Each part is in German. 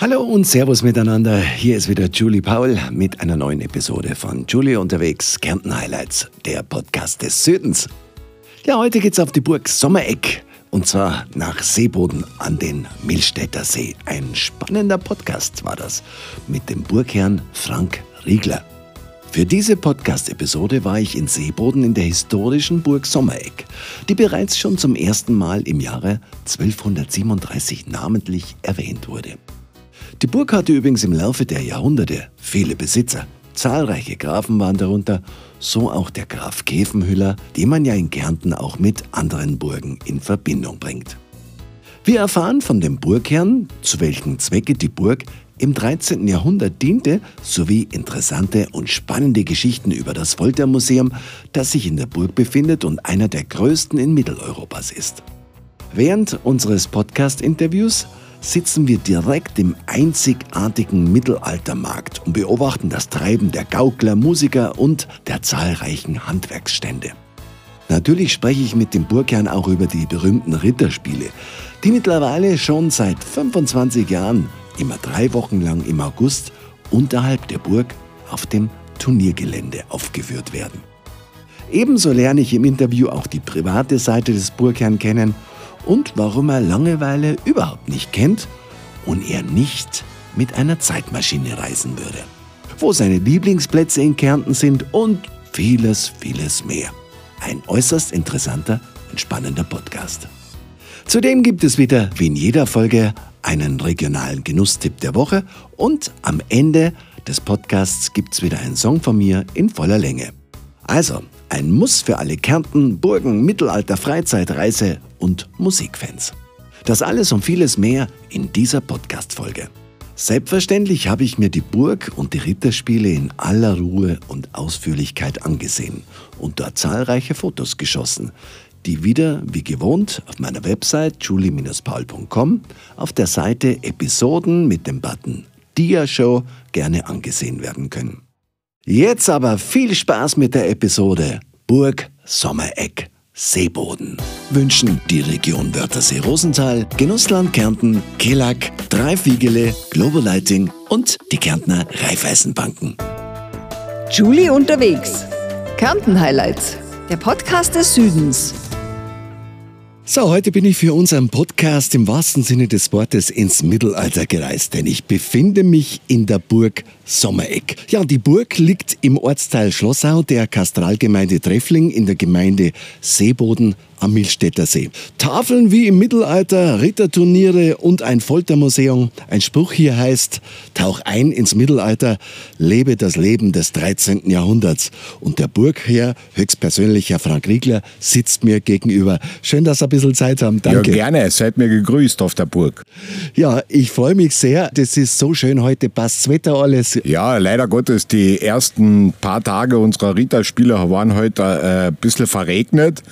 Hallo und Servus miteinander. Hier ist wieder Julie Paul mit einer neuen Episode von Julie unterwegs, Kärnten Highlights, der Podcast des Südens. Ja, heute geht's auf die Burg Sommereck und zwar nach Seeboden an den Milstädter See. Ein spannender Podcast war das mit dem Burgherrn Frank Riegler. Für diese Podcast-Episode war ich in Seeboden in der historischen Burg Sommereck, die bereits schon zum ersten Mal im Jahre 1237 namentlich erwähnt wurde. Die Burg hatte übrigens im Laufe der Jahrhunderte viele Besitzer. Zahlreiche Grafen waren darunter, so auch der Graf Käfenhüller, den man ja in Kärnten auch mit anderen Burgen in Verbindung bringt. Wir erfahren von dem Burgherrn, zu welchen Zwecke die Burg im 13. Jahrhundert diente, sowie interessante und spannende Geschichten über das Foltermuseum, das sich in der Burg befindet und einer der größten in Mitteleuropas ist. Während unseres Podcast-Interviews sitzen wir direkt im einzigartigen Mittelaltermarkt und beobachten das Treiben der Gaukler, Musiker und der zahlreichen Handwerksstände. Natürlich spreche ich mit dem Burgherrn auch über die berühmten Ritterspiele, die mittlerweile schon seit 25 Jahren immer drei Wochen lang im August unterhalb der Burg auf dem Turniergelände aufgeführt werden. Ebenso lerne ich im Interview auch die private Seite des Burgherrn kennen und warum er Langeweile überhaupt nicht kennt und er nicht mit einer Zeitmaschine reisen würde. Wo seine Lieblingsplätze in Kärnten sind und vieles, vieles mehr. Ein äußerst interessanter und spannender Podcast. Zudem gibt es wieder, wie in jeder Folge, einen regionalen Genusstipp der Woche und am Ende des Podcasts gibt es wieder einen Song von mir in voller Länge. Also, ein Muss für alle Kärnten, Burgen, Mittelalter, Freizeitreise und Musikfans. Das alles und vieles mehr in dieser Podcast-Folge. Selbstverständlich habe ich mir die Burg und die Ritterspiele in aller Ruhe und Ausführlichkeit angesehen und dort zahlreiche Fotos geschossen, die wieder wie gewohnt auf meiner Website julie-paul.com auf der Seite Episoden mit dem Button Dia Show gerne angesehen werden können. Jetzt aber viel Spaß mit der Episode Burg Sommereck Seeboden. Wünschen die Region Wörthersee-Rosenthal, Genussland Kärnten, Kelag, Dreifiegele, Global Lighting und die Kärntner Raiffeisenbanken. Julie unterwegs. Kärnten Highlights. Der Podcast des Südens. So, heute bin ich für unseren Podcast im wahrsten Sinne des Wortes ins Mittelalter gereist, denn ich befinde mich in der Burg Sommereck. Ja, die Burg liegt im Ortsteil Schlossau der Kastralgemeinde Treffling in der Gemeinde Seeboden am Milstädter See. Tafeln wie im Mittelalter, Ritterturniere und ein Foltermuseum. Ein Spruch hier heißt, tauch ein ins Mittelalter, lebe das Leben des 13. Jahrhunderts. Und der Burgherr, höchstpersönlich Herr Frank Riegler, sitzt mir gegenüber. Schön, dass Sie ein bisschen Zeit haben. Danke. Ja, gerne. Seid mir gegrüßt auf der Burg. Ja, ich freue mich sehr. Das ist so schön heute. Passt das Wetter alles? Ja, leider Gottes, die ersten paar Tage unserer Ritterspiele waren heute äh, ein bisschen verregnet.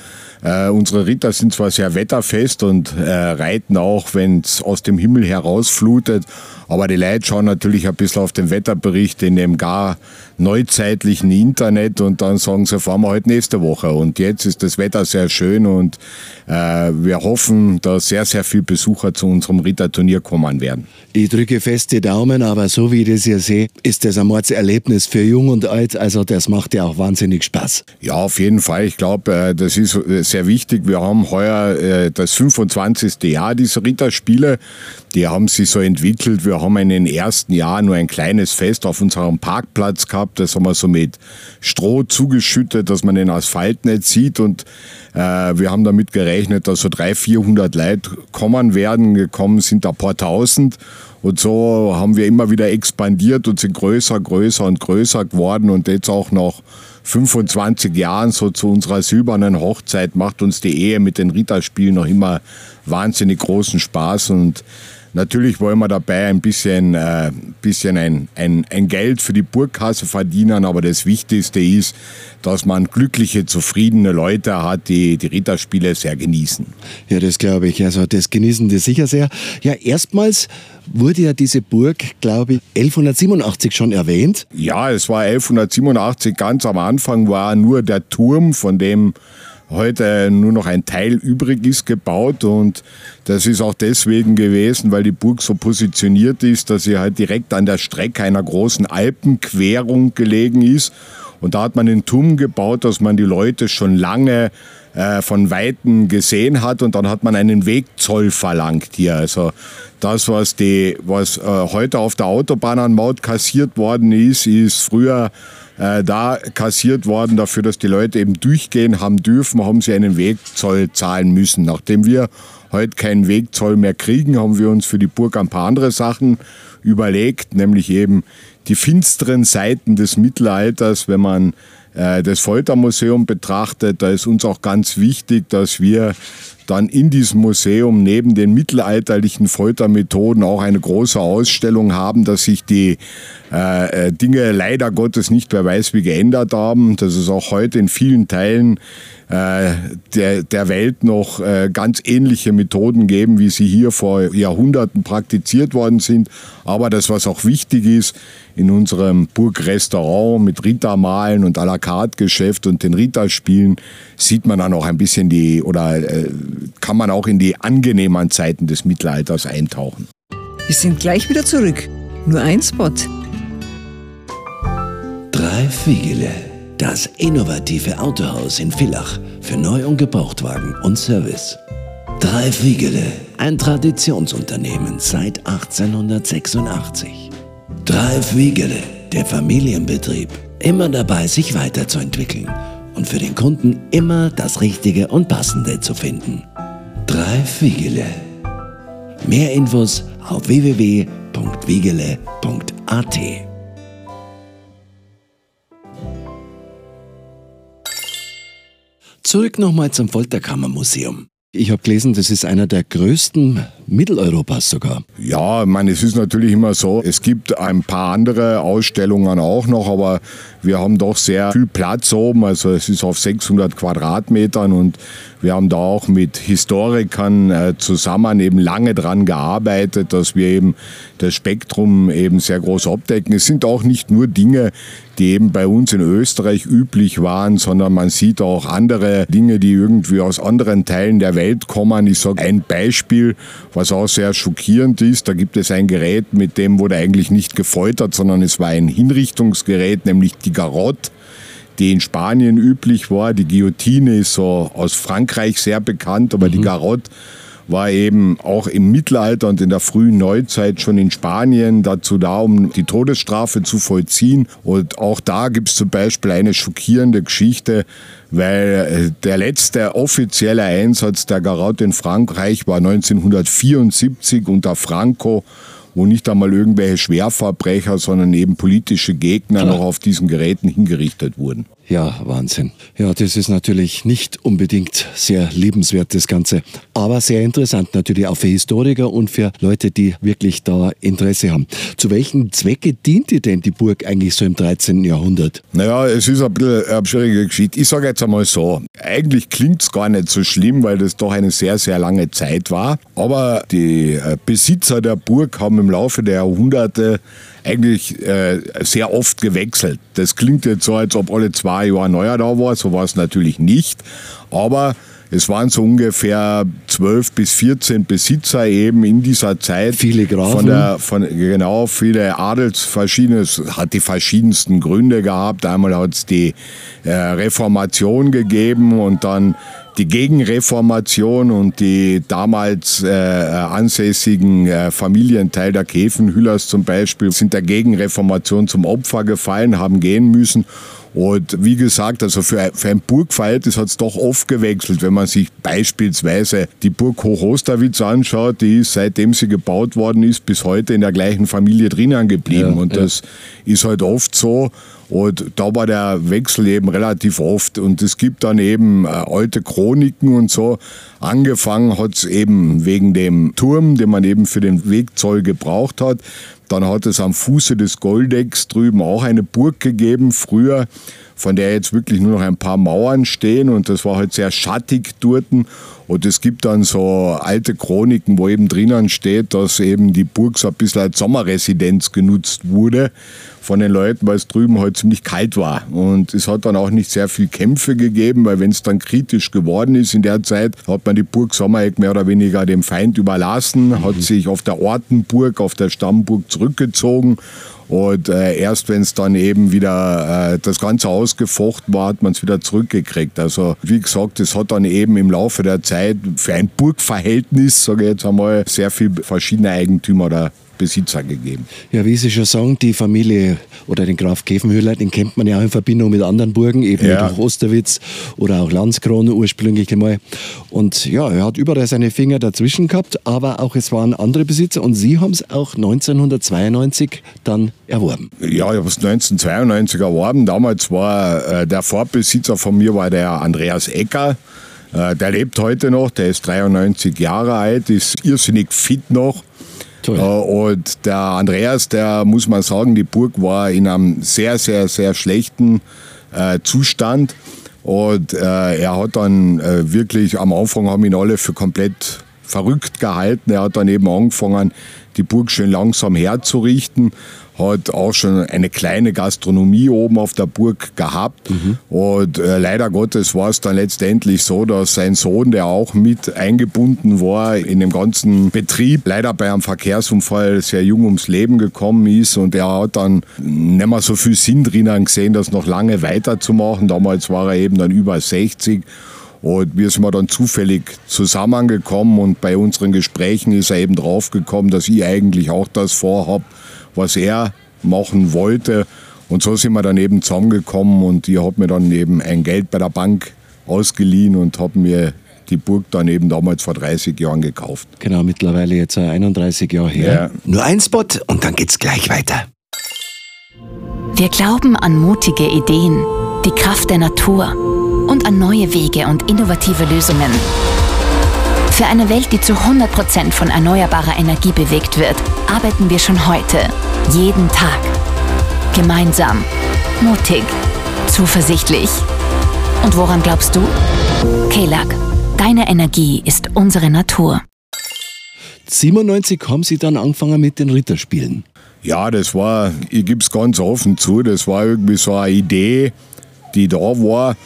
Äh, unsere Ritter sind zwar sehr wetterfest und äh, reiten auch, wenn es aus dem Himmel herausflutet, aber die Leute schauen natürlich ein bisschen auf den Wetterbericht in dem gar neuzeitlichen Internet und dann sagen sie, fahren wir heute halt nächste Woche. Und jetzt ist das Wetter sehr schön und äh, wir hoffen, dass sehr, sehr viele Besucher zu unserem Ritterturnier kommen werden. Ich drücke fest die Daumen, aber so wie ich das hier sehe, ist das ein Mordserlebnis für Jung und Alt. Also das macht ja auch wahnsinnig Spaß. Ja, auf jeden Fall. Ich glaube, äh, das ist sehr wichtig. Wir haben heuer äh, das 25. Jahr dieser Ritterspiele. Die haben sich so entwickelt. Wir haben in den ersten Jahren nur ein kleines Fest auf unserem Parkplatz gehabt. Das haben wir so mit Stroh zugeschüttet, dass man den Asphalt nicht sieht. Und äh, wir haben damit gerechnet, dass so 300, 400 Leute kommen werden. Gekommen sind ein paar tausend. Und so haben wir immer wieder expandiert und sind größer, größer und größer geworden. Und jetzt auch noch 25 Jahren, so zu unserer silbernen Hochzeit, macht uns die Ehe mit den Ritterspielen noch immer wahnsinnig großen Spaß. Und Natürlich wollen wir dabei ein bisschen, äh, bisschen ein, ein, ein Geld für die Burgkasse verdienen, aber das Wichtigste ist, dass man glückliche, zufriedene Leute hat, die die Ritterspiele sehr genießen. Ja, das glaube ich. Also das genießen die sicher sehr. Ja, erstmals wurde ja diese Burg, glaube ich, 1187 schon erwähnt. Ja, es war 1187 ganz am Anfang war nur der Turm, von dem heute nur noch ein Teil übrig ist, gebaut. Und das ist auch deswegen gewesen, weil die Burg so positioniert ist, dass sie halt direkt an der Strecke einer großen Alpenquerung gelegen ist. Und da hat man den Turm gebaut, dass man die Leute schon lange äh, von Weitem gesehen hat und dann hat man einen Wegzoll verlangt hier. Also das, was, die, was äh, heute auf der Autobahn an Maut kassiert worden ist, ist früher äh, da kassiert worden dafür, dass die Leute eben durchgehen haben dürfen, haben sie einen Wegzoll zahlen müssen. Nachdem wir heute keinen Wegzoll mehr kriegen, haben wir uns für die Burg ein paar andere Sachen überlegt, nämlich eben die finsteren Seiten des Mittelalters, wenn man das Foltermuseum betrachtet, da ist uns auch ganz wichtig, dass wir dann in diesem Museum neben den mittelalterlichen Foltermethoden auch eine große Ausstellung haben, dass sich die äh, äh, Dinge leider Gottes nicht wer weiß wie geändert haben, dass es auch heute in vielen Teilen äh, der, der Welt noch äh, ganz ähnliche Methoden geben, wie sie hier vor Jahrhunderten praktiziert worden sind. Aber das, was auch wichtig ist, in unserem Burgrestaurant mit Rita-Malen und à la carte Geschäft und den Rita-Spielen sieht man dann auch ein bisschen die oder äh, kann man auch in die angenehmen Zeiten des Mittelalters eintauchen. Wir sind gleich wieder zurück. Nur ein Spot. Drei Fiegele. Das innovative Autohaus in Villach für Neu- und Gebrauchtwagen und Service. Drei Fiegele. Ein Traditionsunternehmen seit 1886. Drei Fiegele. Der Familienbetrieb. Immer dabei, sich weiterzuentwickeln und für den Kunden immer das Richtige und Passende zu finden. Drei Fiegele. Mehr Infos auf www.wiegele.at. Zurück nochmal zum Folterkammermuseum. Ich habe gelesen, das ist einer der größten Mitteleuropas sogar. Ja, ich meine, es ist natürlich immer so, es gibt ein paar andere Ausstellungen auch noch, aber wir haben doch sehr viel Platz oben. Also es ist auf 600 Quadratmetern und wir haben da auch mit Historikern äh, zusammen eben lange dran gearbeitet, dass wir eben das Spektrum eben sehr groß abdecken. Es sind auch nicht nur Dinge, die eben bei uns in Österreich üblich waren, sondern man sieht auch andere Dinge, die irgendwie aus anderen Teilen der Welt kommen. Ich sage ein Beispiel, was auch sehr schockierend ist. Da gibt es ein Gerät, mit dem wurde eigentlich nicht gefoltert, sondern es war ein Hinrichtungsgerät, nämlich die Garotte die in Spanien üblich war. Die Guillotine ist so aus Frankreich sehr bekannt, aber mhm. die Garotte war eben auch im Mittelalter und in der frühen Neuzeit schon in Spanien dazu da, um die Todesstrafe zu vollziehen. Und auch da gibt es zum Beispiel eine schockierende Geschichte, weil äh, der letzte offizielle Einsatz der Garotte in Frankreich war 1974 unter Franco wo nicht einmal irgendwelche Schwerverbrecher, sondern eben politische Gegner Klar. noch auf diesen Geräten hingerichtet wurden. Ja, Wahnsinn. Ja, das ist natürlich nicht unbedingt sehr liebenswert, das Ganze. Aber sehr interessant natürlich auch für Historiker und für Leute, die wirklich da Interesse haben. Zu welchen Zwecke diente denn die Burg eigentlich so im 13. Jahrhundert? Naja, es ist ein bisschen eine schwierige Geschichte. Ich sage jetzt einmal so, eigentlich klingt es gar nicht so schlimm, weil das doch eine sehr, sehr lange Zeit war. Aber die äh, Besitzer der Burg haben im Laufe der Jahrhunderte eigentlich äh, sehr oft gewechselt. Das klingt jetzt so, als ob alle zwei Jahre neuer da war. So war es natürlich nicht. Aber es waren so ungefähr 12 bis 14 Besitzer eben in dieser Zeit. Viele Grafen. Von der, von, genau, viele Adels, verschiedenes, hat die verschiedensten Gründe gehabt. Einmal hat es die äh, Reformation gegeben und dann die Gegenreformation und die damals äh, ansässigen äh, Familienteil der Käfenhüllers zum Beispiel sind der Gegenreformation zum Opfer gefallen, haben gehen müssen. Und wie gesagt, also für, für ein Burgverhältnis hat es doch oft gewechselt. Wenn man sich beispielsweise die Burg Hoch-Osterwitz anschaut, die ist, seitdem sie gebaut worden ist, bis heute in der gleichen Familie drinnen geblieben. Ja, und ja. das ist halt oft so. Und da war der Wechsel eben relativ oft. Und es gibt dann eben äh, alte Chroniken und so. Angefangen hat es eben wegen dem Turm, den man eben für den Wegzoll gebraucht hat. Dann hat es am Fuße des Goldecks drüben auch eine Burg gegeben, früher, von der jetzt wirklich nur noch ein paar Mauern stehen und das war halt sehr schattig dort. Und es gibt dann so alte Chroniken, wo eben drinnen steht, dass eben die Burg so ein bisschen als Sommerresidenz genutzt wurde von den Leuten, weil es drüben halt ziemlich kalt war. Und es hat dann auch nicht sehr viel Kämpfe gegeben, weil wenn es dann kritisch geworden ist in der Zeit, hat man die Burg Sommereck mehr oder weniger dem Feind überlassen, mhm. hat sich auf der Ortenburg, auf der Stammburg zurückgezogen und äh, erst wenn es dann eben wieder äh, das Ganze ausgefochten war, hat man es wieder zurückgekriegt. Also wie gesagt, es hat dann eben im Laufe der Zeit für ein Burgverhältnis, sage ich jetzt einmal, sehr viele verschiedene Eigentümer oder Besitzer gegeben. Ja, wie Sie schon sagen, die Familie oder den Graf Käfenhöhler, den kennt man ja auch in Verbindung mit anderen Burgen, eben ja. mit Osterwitz oder auch Landskron ursprünglich einmal. Und ja, er hat überall seine Finger dazwischen gehabt, aber auch es waren andere Besitzer und Sie haben es auch 1992 dann erworben. Ja, ich habe es 1992 erworben. Damals war äh, der Vorbesitzer von mir war der Andreas Ecker. Äh, der lebt heute noch, der ist 93 Jahre alt, ist irrsinnig fit noch. Toll. Und der Andreas, der muss man sagen, die Burg war in einem sehr, sehr, sehr schlechten äh, Zustand. Und äh, er hat dann äh, wirklich, am Anfang haben ihn alle für komplett verrückt gehalten. Er hat dann eben angefangen, die Burg schön langsam herzurichten hat auch schon eine kleine Gastronomie oben auf der Burg gehabt. Mhm. Und äh, leider Gottes war es dann letztendlich so, dass sein Sohn, der auch mit eingebunden war in dem ganzen Betrieb, leider bei einem Verkehrsunfall sehr jung ums Leben gekommen ist. Und er hat dann nicht mehr so viel Sinn drinnen gesehen, das noch lange weiterzumachen. Damals war er eben dann über 60. Und wir sind dann zufällig zusammengekommen und bei unseren Gesprächen ist er eben draufgekommen, dass ich eigentlich auch das vorhabe, was er machen wollte. Und so sind wir dann eben zusammengekommen und ich habe mir dann eben ein Geld bei der Bank ausgeliehen und habe mir die Burg dann eben damals vor 30 Jahren gekauft. Genau, mittlerweile jetzt 31 Jahre her. Ja. Nur ein Spot und dann geht's gleich weiter. Wir glauben an mutige Ideen, die Kraft der Natur und an neue Wege und innovative Lösungen. Für eine Welt, die zu 100% von erneuerbarer Energie bewegt wird, arbeiten wir schon heute, jeden Tag. Gemeinsam, mutig, zuversichtlich. Und woran glaubst du? KELAG, deine Energie ist unsere Natur. 97 haben Sie dann angefangen mit den Ritterspielen. Ja, das war, ich gebe es ganz offen zu, das war irgendwie so eine Idee, die da war.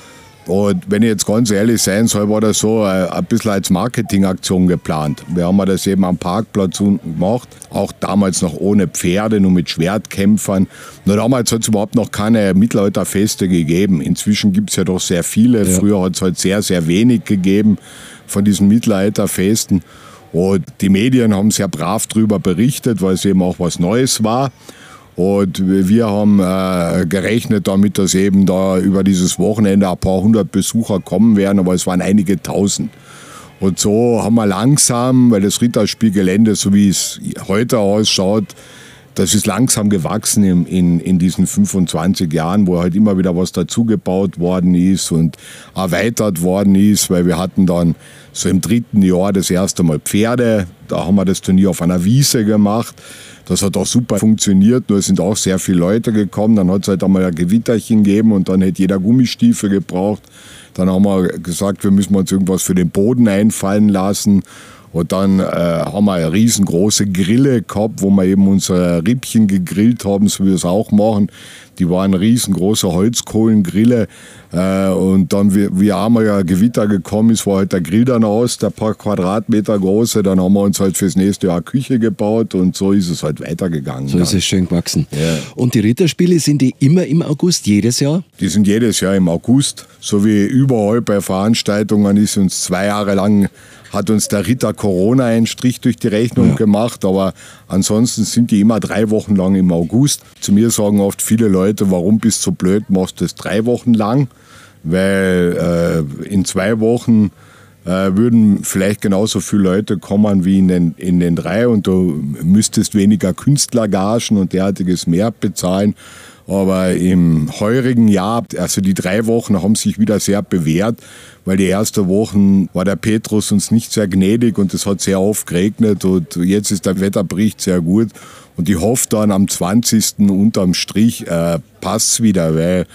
Und wenn ich jetzt ganz ehrlich sein soll, war das so äh, ein bisschen als Marketingaktion geplant. Wir haben das eben am Parkplatz unten gemacht, auch damals noch ohne Pferde, nur mit Schwertkämpfern. Nur damals hat es überhaupt noch keine Mittelalterfeste gegeben. Inzwischen gibt es ja doch sehr viele. Ja. Früher hat es halt sehr, sehr wenig gegeben von diesen Mittelalterfesten. Und die Medien haben sehr brav darüber berichtet, weil es eben auch was Neues war. Und wir haben äh, gerechnet damit, dass eben da über dieses Wochenende ein paar hundert Besucher kommen werden, aber es waren einige tausend. Und so haben wir langsam, weil das Ritterspielgelände, so wie es heute ausschaut, das ist langsam gewachsen in, in, in diesen 25 Jahren, wo halt immer wieder was dazugebaut worden ist und erweitert worden ist, weil wir hatten dann so im dritten Jahr das erste Mal Pferde. Da haben wir das Turnier auf einer Wiese gemacht. Das hat auch super funktioniert, nur sind auch sehr viele Leute gekommen. Dann hat es halt einmal ein Gewitterchen gegeben und dann hätte jeder Gummistiefel gebraucht. Dann haben wir gesagt, wir müssen uns irgendwas für den Boden einfallen lassen. Und dann äh, haben wir eine riesengroße Grille gehabt, wo wir eben unsere Rippchen gegrillt haben, so wie wir es auch machen. Die waren riesengroße Holzkohlengrille. Äh, und dann, wie, wie einmal ja Gewitter gekommen ist, war halt der Grill dann aus, der paar Quadratmeter große. Dann haben wir uns halt fürs nächste Jahr Küche gebaut und so ist es halt weitergegangen. So dann. ist es schön gewachsen. Ja. Und die Ritterspiele, sind die immer im August, jedes Jahr? Die sind jedes Jahr im August. So wie überall bei Veranstaltungen ist uns zwei Jahre lang hat uns der Ritter Corona einen Strich durch die Rechnung ja. gemacht, aber ansonsten sind die immer drei Wochen lang im August. Zu mir sagen oft viele Leute, warum bist du so blöd, machst du das drei Wochen lang? Weil äh, in zwei Wochen äh, würden vielleicht genauso viele Leute kommen wie in den, in den drei und du müsstest weniger Künstlergagen und derartiges mehr bezahlen. Aber im heurigen Jahr, also die drei Wochen haben sich wieder sehr bewährt, weil die ersten Wochen war der Petrus uns nicht sehr gnädig und es hat sehr oft geregnet und jetzt ist der Wetterbericht sehr gut. Und ich hoffe dann am 20. unterm Strich äh, passt wieder, weil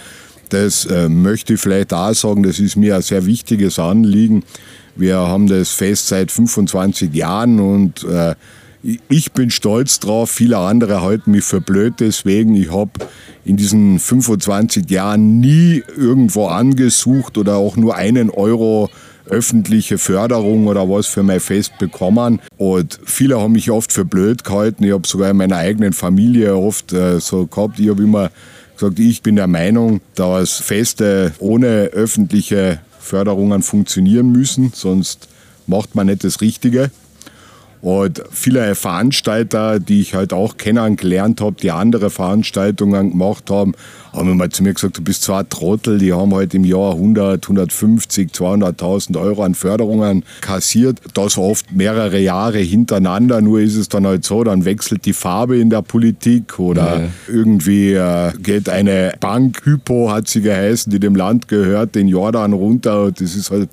das äh, möchte ich vielleicht auch sagen, das ist mir ein sehr wichtiges Anliegen Wir haben das Fest seit 25 Jahren und äh, ich bin stolz drauf. Viele andere halten mich für blöd deswegen. Ich habe in diesen 25 Jahren nie irgendwo angesucht oder auch nur einen Euro öffentliche Förderung oder was für mein Fest bekommen. Und viele haben mich oft für blöd gehalten. Ich habe sogar in meiner eigenen Familie oft äh, so gehabt. Ich habe immer gesagt, ich bin der Meinung, dass Feste ohne öffentliche Förderungen funktionieren müssen, sonst macht man nicht das Richtige. Und viele Veranstalter, die ich halt auch kennengelernt habe, die andere Veranstaltungen gemacht haben, haben immer zu mir gesagt, du bist zwar ein Trottel, die haben halt im Jahr 100, 150, 200.000 Euro an Förderungen kassiert. Das oft mehrere Jahre hintereinander. Nur ist es dann halt so, dann wechselt die Farbe in der Politik oder ja. irgendwie äh, geht eine Bank, Hypo hat sie geheißen, die dem Land gehört, den Jordan runter. Und das ist halt,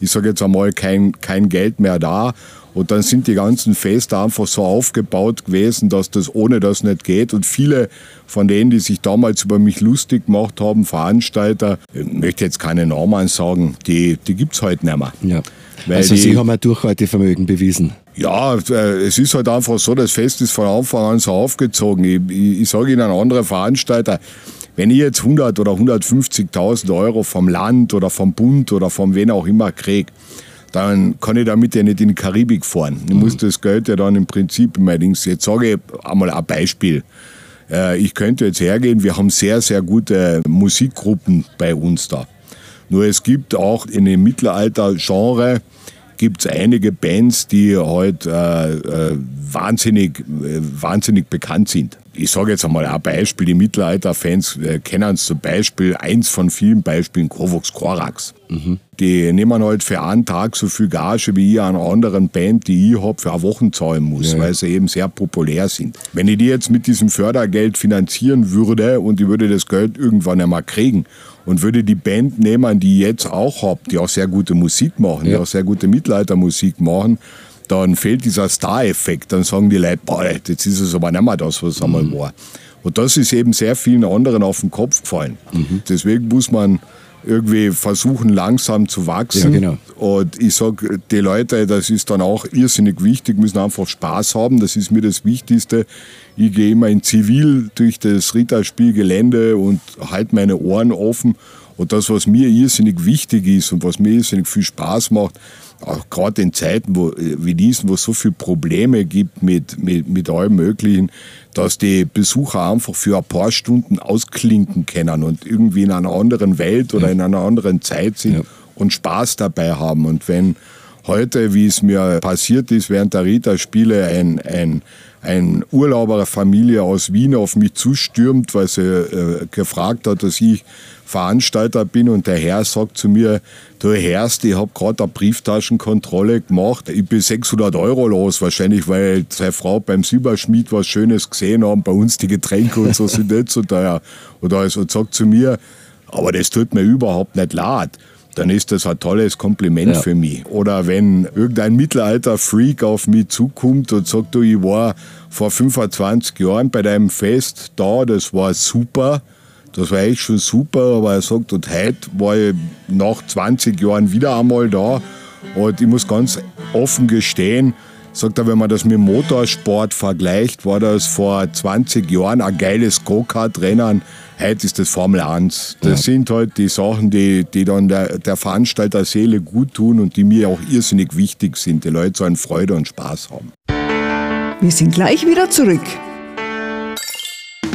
ich sage jetzt einmal, kein, kein Geld mehr da. Und dann sind die ganzen Feste einfach so aufgebaut gewesen, dass das ohne das nicht geht. Und viele von denen, die sich damals über mich lustig gemacht haben, Veranstalter, ich möchte jetzt keine Namen sagen, die, die gibt es heute nicht mehr. Ja. Weil also Sie haben ein Durchhaltevermögen bewiesen. Ja, äh, es ist halt einfach so, das Fest ist von Anfang an so aufgezogen. Ich, ich, ich sage Ihnen, andere Veranstalter, wenn ich jetzt 100 oder 150.000 Euro vom Land oder vom Bund oder von wen auch immer kriege, dann kann ich damit ja nicht in die Karibik fahren. Ich muss mhm. das Geld ja dann im Prinzip. Jetzt sage ich einmal ein Beispiel. Äh, ich könnte jetzt hergehen, wir haben sehr, sehr gute Musikgruppen bei uns da. Nur es gibt auch in dem Mittelalter-Genre gibt es einige Bands, die halt äh, äh, wahnsinnig, äh, wahnsinnig bekannt sind. Ich sage jetzt einmal ein Beispiel, die Mittelalter-Fans äh, kennen zum Beispiel eins von vielen Beispielen, Kovox Korax. Mhm. Die nehmen halt für einen Tag so viel Gage wie ich einer anderen Band, die ich habe, für eine Woche zahlen muss, ja. weil sie eben sehr populär sind. Wenn ich die jetzt mit diesem Fördergeld finanzieren würde und ich würde das Geld irgendwann einmal kriegen und würde die Band nehmen, die ich jetzt auch habe, die auch sehr gute Musik machen, ja. die auch sehr gute Mittelaltermusik machen, dann fehlt dieser Star-Effekt. Dann sagen die Leute, boah, jetzt ist es aber nicht mehr das, was es einmal mhm. war. Und das ist eben sehr vielen anderen auf den Kopf gefallen. Mhm. Deswegen muss man irgendwie versuchen, langsam zu wachsen. Ja, genau. Und ich sage, die Leute, das ist dann auch irrsinnig wichtig, müssen einfach Spaß haben. Das ist mir das Wichtigste. Ich gehe immer in Zivil durch das Ritterspielgelände und halte meine Ohren offen. Und das, was mir irrsinnig wichtig ist und was mir irrsinnig viel Spaß macht, auch gerade in Zeiten wo, wie diesen, wo es so viele Probleme gibt mit, mit, mit allem Möglichen, dass die Besucher einfach für ein paar Stunden ausklinken können und irgendwie in einer anderen Welt oder in einer anderen Zeit sind ja. und Spaß dabei haben. Und wenn heute, wie es mir passiert ist, während der Rita-Spiele ein, ein, ein Urlauberfamilie aus Wien auf mich zustürmt, weil sie äh, gefragt hat, dass ich Veranstalter bin und der Herr sagt zu mir, du Herrst, ich habe gerade eine Brieftaschenkontrolle gemacht, ich bin 600 Euro los, wahrscheinlich weil seine Frau beim Silberschmied was Schönes gesehen haben, bei uns die Getränke und so sind nicht so teuer. Oder also sagt zu mir, aber das tut mir überhaupt nicht leid dann ist das ein tolles Kompliment ja. für mich. Oder wenn irgendein Mittelalter-Freak auf mich zukommt und sagt, du, ich war vor 25 Jahren bei deinem Fest da, das war super, das war echt schon super, aber er sagt, und heute war ich nach 20 Jahren wieder einmal da und ich muss ganz offen gestehen, sagt er, wenn man das mit Motorsport vergleicht, war das vor 20 Jahren ein geiles Go-Kart-Rennen. Heute ist das Formel 1. Das ja. sind halt die Sachen, die, die dann der, der Veranstalter Seele gut tun und die mir auch irrsinnig wichtig sind. Die Leute sollen Freude und Spaß haben. Wir sind gleich wieder zurück.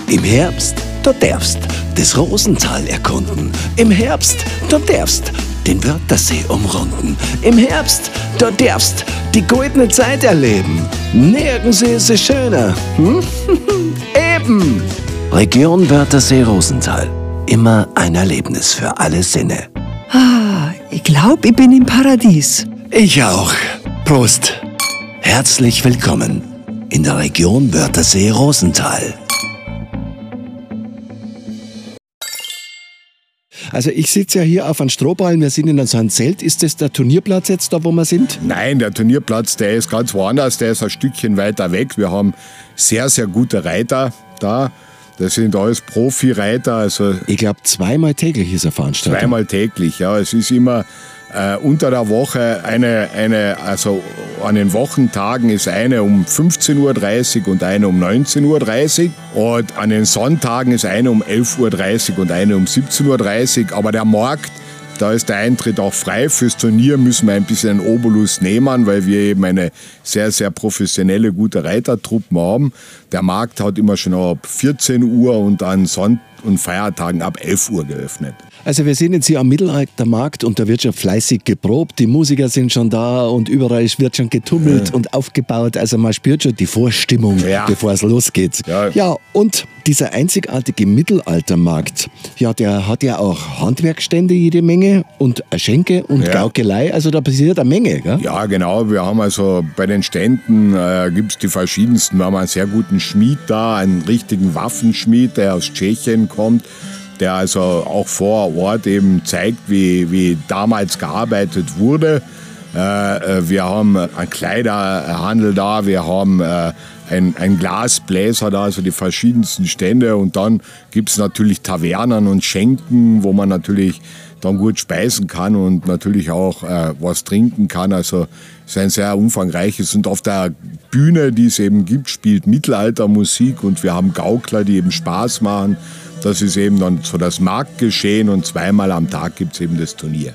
Im Herbst, du darfst das Rosental erkunden. Im Herbst, du darfst den Wörthersee umrunden. Im Herbst, du darfst die goldene Zeit erleben. Nirgends ist es schöner. Hm? Eben! Region Wörthersee Rosental. Immer ein Erlebnis für alle Sinne. Ah, ich glaube, ich bin im Paradies. Ich auch. Prost. Herzlich willkommen in der Region Wörthersee Also ich sitze ja hier auf einem Strohballen, wir sind in so einem Zelt. Ist das der Turnierplatz jetzt da, wo wir sind? Nein, der Turnierplatz, der ist ganz woanders, der ist ein Stückchen weiter weg. Wir haben sehr, sehr gute Reiter da. Das sind alles Profi-Reiter. Also ich glaube, zweimal täglich ist er Veranstaltung. Zweimal täglich, ja. Es ist immer äh, unter der Woche eine, eine, also an den Wochentagen ist eine um 15.30 Uhr und eine um 19.30 Uhr und an den Sonntagen ist eine um 11.30 Uhr und eine um 17.30 Uhr. Aber der Markt da ist der Eintritt auch frei. Fürs Turnier müssen wir ein bisschen einen Obolus nehmen, weil wir eben eine sehr, sehr professionelle, gute Reitertruppe haben. Der Markt hat immer schon ab 14 Uhr und an Sonntag und Feiertagen ab 11 Uhr geöffnet. Also wir sind jetzt hier am Mittelaltermarkt und da wird schon fleißig geprobt. Die Musiker sind schon da und überall wird schon getummelt ja. und aufgebaut. Also man spürt schon die Vorstimmung, ja. bevor es losgeht. Ja. ja, und dieser einzigartige Mittelaltermarkt, ja, der hat ja auch Handwerkstände jede Menge und Schenke und ja. Gaukelei. Also da passiert eine Menge. Gell? Ja, genau. Wir haben also bei den Ständen äh, gibt es die verschiedensten. Wir haben einen sehr guten Schmied da, einen richtigen Waffenschmied, der aus Tschechien kommt der also auch vor Ort eben zeigt, wie, wie damals gearbeitet wurde. Äh, äh wir haben einen Kleiderhandel da, wir haben äh, ein, Glasbläser da, also die verschiedensten Stände. Und dann gibt es natürlich Tavernen und Schenken, wo man natürlich dann gut speisen kann und natürlich auch was trinken kann. Also es ist ein sehr umfangreiches. Und auf der Bühne, die es eben gibt, spielt Mittelaltermusik und wir haben Gaukler, die eben Spaß machen. Das ist eben dann so das Marktgeschehen und zweimal am Tag gibt es eben das Turnier.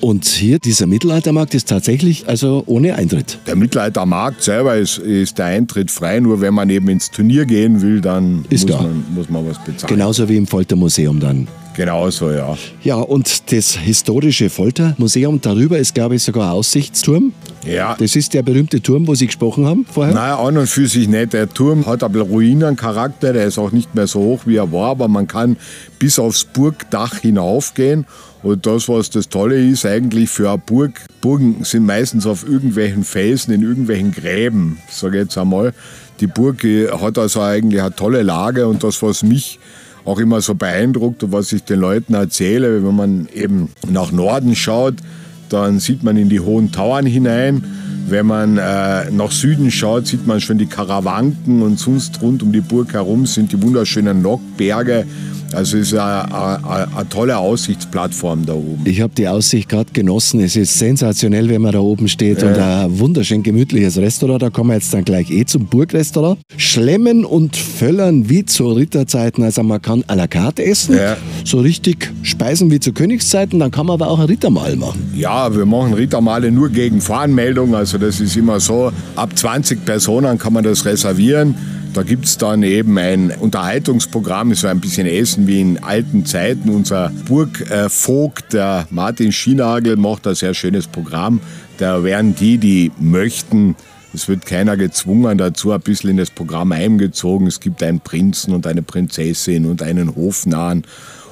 Und hier, dieser Mittelaltermarkt ist tatsächlich also ohne Eintritt. Der Mittelaltermarkt selber ist, ist der Eintritt frei, nur wenn man eben ins Turnier gehen will, dann ist muss, man, muss man was bezahlen. Genauso wie im Foltermuseum dann. Genauso, ja. Ja, und das historische Foltermuseum darüber ist, glaube ich, sogar ein Aussichtsturm. Ja. Das ist der berühmte Turm, wo Sie gesprochen haben vorher? Nein, an und für sich nicht. Der Turm hat ein Ruinencharakter, der ist auch nicht mehr so hoch, wie er war, aber man kann bis aufs Burgdach hinaufgehen. Und das, was das Tolle ist, eigentlich für eine Burg, Burgen sind meistens auf irgendwelchen Felsen, in irgendwelchen Gräben, sage ich jetzt einmal. Die Burg hat also eigentlich eine tolle Lage und das, was mich auch immer so beeindruckt was ich den Leuten erzähle, wenn man eben nach Norden schaut, dann sieht man in die hohen Tauern hinein. Wenn man äh, nach Süden schaut, sieht man schon die Karawanken und sonst rund um die Burg herum sind die wunderschönen Nockberge. Also es ist eine, tolle Aussichtsplattform da oben. Ich habe die Aussicht gerade genossen. Es ist sensationell, wenn man da oben steht. Ja. Und ein wunderschön gemütliches Restaurant. Da kommen wir jetzt dann gleich eh zum Burgrestaurant. Schlemmen und Völlern wie zu Ritterzeiten. Also man kann à la carte essen. Ja. So richtig Speisen wie zu Königszeiten. Dann kann man aber auch ein Rittermahl machen. Ja, wir machen Rittermale nur gegen Voranmeldung. Also das ist immer so. Ab 20 Personen kann man das reservieren. Da gibt es dann eben ein Unterhaltungsprogramm, so ein bisschen Essen wie in alten Zeiten. Unser Burgvogt, der Martin Schienagel, macht ein sehr schönes Programm. Da werden die, die möchten, es wird keiner gezwungen dazu, ein bisschen in das Programm eingezogen. Es gibt einen Prinzen und eine Prinzessin und einen Hofnahen.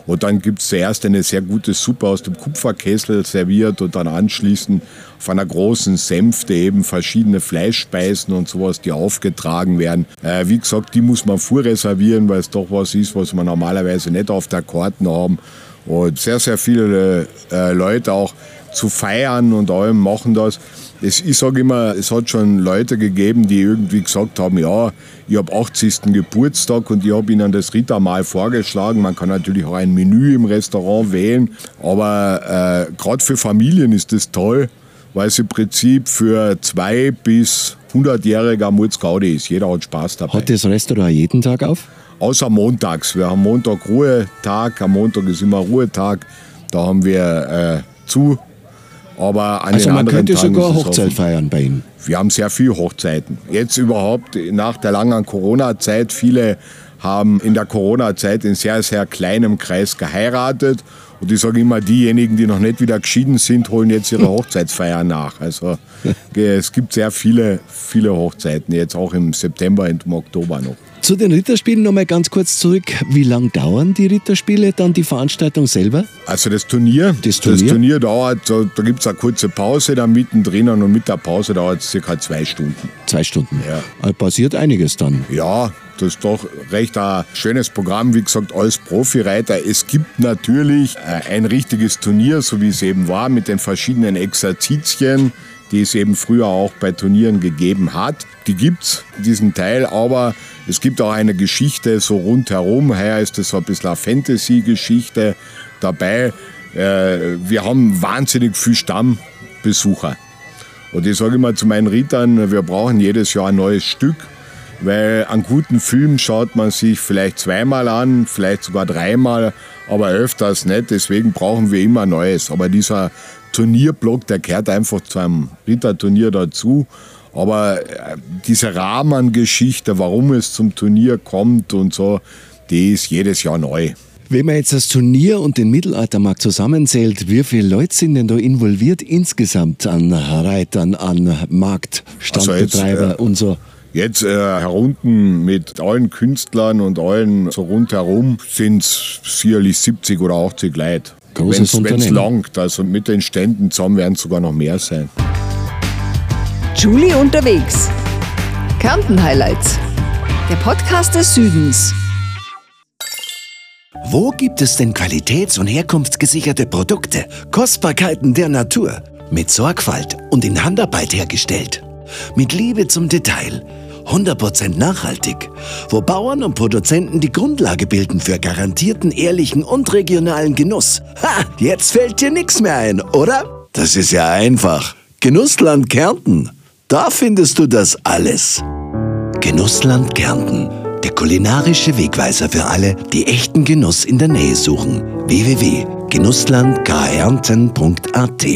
Und dann gibt es zuerst eine sehr gute Suppe aus dem Kupferkessel serviert und dann anschließend auf einer großen Sänfte eben verschiedene Fleischspeisen und sowas, die aufgetragen werden. Äh, wie gesagt, die muss man vorreservieren, weil es doch was ist, was wir normalerweise nicht auf der Karten haben. Und sehr, sehr viele äh, Leute auch zu feiern und allem machen das. Es, ich sage immer, es hat schon Leute gegeben, die irgendwie gesagt haben, ja, ich habe 80. Geburtstag und ich habe ihnen das Rittermahl vorgeschlagen. Man kann natürlich auch ein Menü im Restaurant wählen, aber äh, gerade für Familien ist das toll, weil es im Prinzip für zwei bis 100-jährige Amulsgaudi ist. Jeder hat Spaß dabei. Hat das Restaurant jeden Tag auf? Außer montags. Wir haben Montag Ruhetag, am Montag ist immer Ruhetag. Da haben wir äh, zu aber an also den man anderen könnte Tagen sogar Hochzeit feiern bei Ihnen. Wir haben sehr viele Hochzeiten. Jetzt überhaupt nach der langen Corona-Zeit. Viele haben in der Corona-Zeit in sehr, sehr kleinem Kreis geheiratet. Und ich sage immer, diejenigen, die noch nicht wieder geschieden sind, holen jetzt ihre Hochzeitsfeier nach. Also es gibt sehr viele, viele Hochzeiten, jetzt auch im September und im Oktober noch. Zu den Ritterspielen noch mal ganz kurz zurück. Wie lange dauern die Ritterspiele, dann die Veranstaltung selber? Also das Turnier, das Turnier, das Turnier dauert, da, da gibt es eine kurze Pause dann mittendrin und mit der Pause dauert es circa zwei Stunden. Zwei Stunden? Ja. Also passiert einiges dann? Ja, das ist doch recht ein schönes Programm, wie gesagt, als Profireiter. Es gibt natürlich äh, ein richtiges Turnier, so wie es eben war, mit den verschiedenen Exerzitien die es eben früher auch bei Turnieren gegeben hat. Die gibt es, diesen Teil, aber es gibt auch eine Geschichte so rundherum. Heuer ist es so ein bisschen eine Fantasy-Geschichte dabei. äh, wir haben wahnsinnig viel Stammbesucher. Und ich sage immer zu meinen Rittern, wir brauchen jedes Jahr ein neues Stück, weil einen guten Film schaut man sich vielleicht zweimal an, vielleicht sogar dreimal, aber öfters nicht. Deswegen brauchen wir immer Neues. Aber dieser Turnierblock, der gehört einfach zu einem Ritterturnier dazu. Aber äh, diese Rahmengeschichte, warum es zum Turnier kommt und so, die ist jedes Jahr neu. Wenn man jetzt das Turnier und den Mittelaltermarkt zusammenzählt, wie viele Leute sind denn da involviert insgesamt an Reitern, an Marktstandbetreiber also äh, und so? Jetzt äh, herunten mit allen Künstlern und allen so rundherum sind es sicherlich 70 oder 80 Leute. Großes Wenn es langt, also mit den Ständen zusammen werden es sogar noch mehr sein. Julie unterwegs. Kärnten Highlights. Der Podcast des Südens. Wo gibt es denn qualitäts- und herkunftsgesicherte Produkte, Kostbarkeiten der Natur, mit Sorgfalt und in Handarbeit hergestellt, mit Liebe zum Detail, 100% nachhaltig, wo Bauern und Produzenten die Grundlage bilden für garantierten, ehrlichen und regionalen Genuss? Ha, jetzt fällt dir nichts mehr ein, oder? Das ist ja einfach. Genussland Kärnten. Da findest du das alles. Genussland Kärnten der kulinarische Wegweiser für alle, die echten Genuss in der Nähe suchen. www.genusslandkärnten.at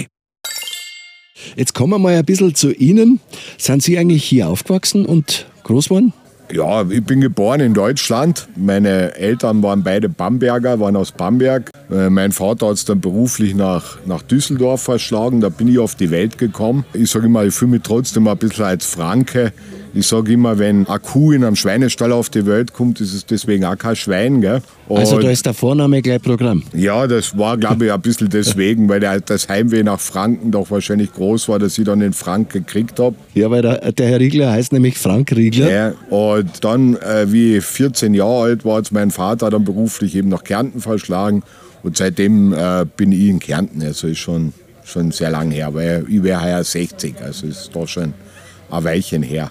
Jetzt kommen wir mal ein bisschen zu Ihnen. Sind Sie eigentlich hier aufgewachsen und groß geworden? Ja, ich bin geboren in Deutschland. Meine Eltern waren beide Bamberger, waren aus Bamberg. Äh, mein Vater hat es dann beruflich nach, nach Düsseldorf verschlagen. Da bin ich auf die Welt gekommen. Ich sage immer, ich fühle mich trotzdem ein bisschen als Franke. Ich sage immer, wenn eine Kuh in einem Schweinestall auf die Welt kommt, ist es deswegen auch kein Schwein. Gell? also da ist der Vorname gleich Programm. Ja, das war, glaube ich, ein bisschen deswegen, weil der, das Heimweh nach Franken doch wahrscheinlich groß war, dass ich dann den Frank gekriegt habe. Ja, weil der, der, Herr Riegler heißt nämlich Frank Riegler. Ja, und dann, äh, wie ich 14 Jahre alt war, hat mein Vater dann beruflich eben nach Kärnten verschlagen. Und seitdem äh, bin ich in Kärnten. Also ist schon, schon sehr lang her, weil ich wäre ja 60. Also ist doch schon ein Weilchen her.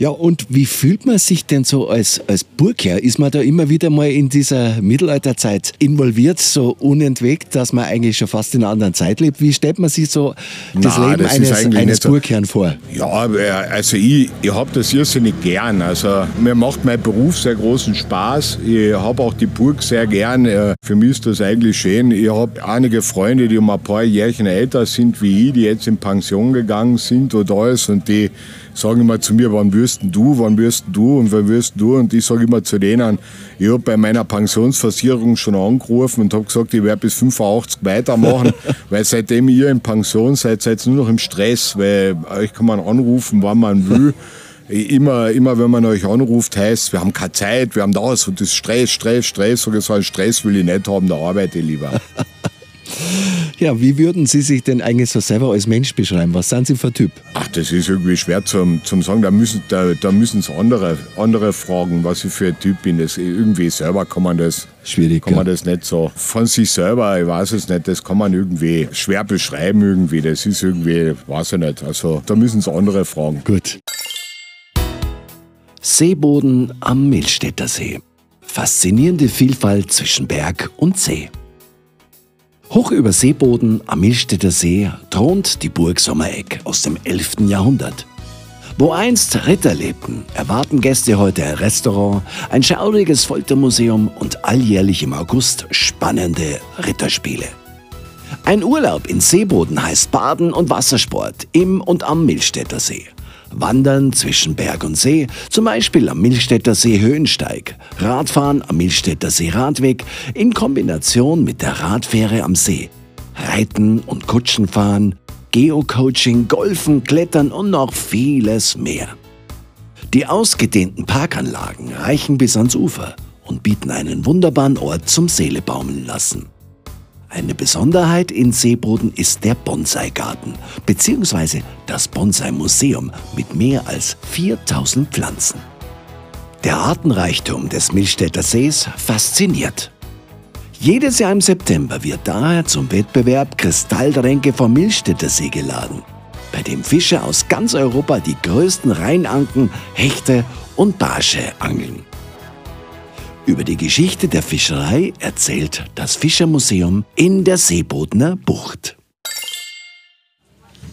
Ja, und wie fühlt man sich denn so als, als Burgherr? Ist man da immer wieder mal in dieser Mittelalterzeit involviert, so unentwegt, dass man eigentlich schon fast in einer anderen Zeit lebt? Wie stellt man sich so das Na, Leben das eines, eines Burgherrn vor? Ja, äh, also ich, ich habe das irrsinnig gern. Also mir macht mein Beruf sehr großen Spaß. Ich habe auch die Burg sehr gern. Äh, für mich ist das eigentlich schön. Ich habe einige Freunde, die um ein paar Jährchen älter sind wie ich, die jetzt in Pension gegangen sind oder alles und die sagen immer zu mir, wann wirst du, wann wirst du und wann wirst du? Und ich sage immer zu denen, ich habe bei meiner Pensionsversicherung schon angerufen und habe gesagt, ich werde bis 85 weitermachen, weil seitdem ihr in Pension seid, seid ihr nur noch im Stress, weil euch kann man anrufen, wann man will. Immer, immer wenn man euch anruft, heißt, wir haben keine Zeit, wir haben das und das Stress, Stress, Stress. Ich, so einen Stress will ich nicht haben, da arbeite ich lieber. Ja, wie würden Sie sich denn eigentlich so selber als Mensch beschreiben? Was sind Sie für ein Typ? Ach, das ist irgendwie schwer zum, zum sagen. Da müssen da, da es andere, andere fragen, was ich für ein Typ bin. Das, irgendwie selber kann man das Schwierig, kann man das nicht so. Von sich selber, ich weiß es nicht, das kann man irgendwie schwer beschreiben irgendwie. Das ist irgendwie, weiß ich nicht. Also da müssen es andere fragen. Gut. Seeboden am Milstädter See. Faszinierende Vielfalt zwischen Berg und See. Hoch über Seeboden am Milstädter See thront die Burg Sommeregg aus dem 11. Jahrhundert. Wo einst Ritter lebten, erwarten Gäste heute ein Restaurant, ein schauriges Foltermuseum und alljährlich im August spannende Ritterspiele. Ein Urlaub in Seeboden heißt Baden und Wassersport im und am Milstädter See. Wandern zwischen Berg und See, zum Beispiel am Milstädter See Höhensteig, Radfahren am Milstädter See Radweg in Kombination mit der Radfähre am See, Reiten und Kutschenfahren, Geocoaching, Golfen, Klettern und noch vieles mehr. Die ausgedehnten Parkanlagen reichen bis ans Ufer und bieten einen wunderbaren Ort zum Seele baumeln lassen. Eine Besonderheit in Seeboden ist der Bonsai-Garten bzw. das Bonsai-Museum mit mehr als 4000 Pflanzen. Der Artenreichtum des Milstädter Sees fasziniert. Jedes Jahr im September wird daher zum Wettbewerb Kristalltränke vom Milstädter See geladen, bei dem Fische aus ganz Europa die größten Rheinanken, Hechte und Barsche angeln. Über die Geschichte der Fischerei erzählt das Fischermuseum in der Seebodner Bucht.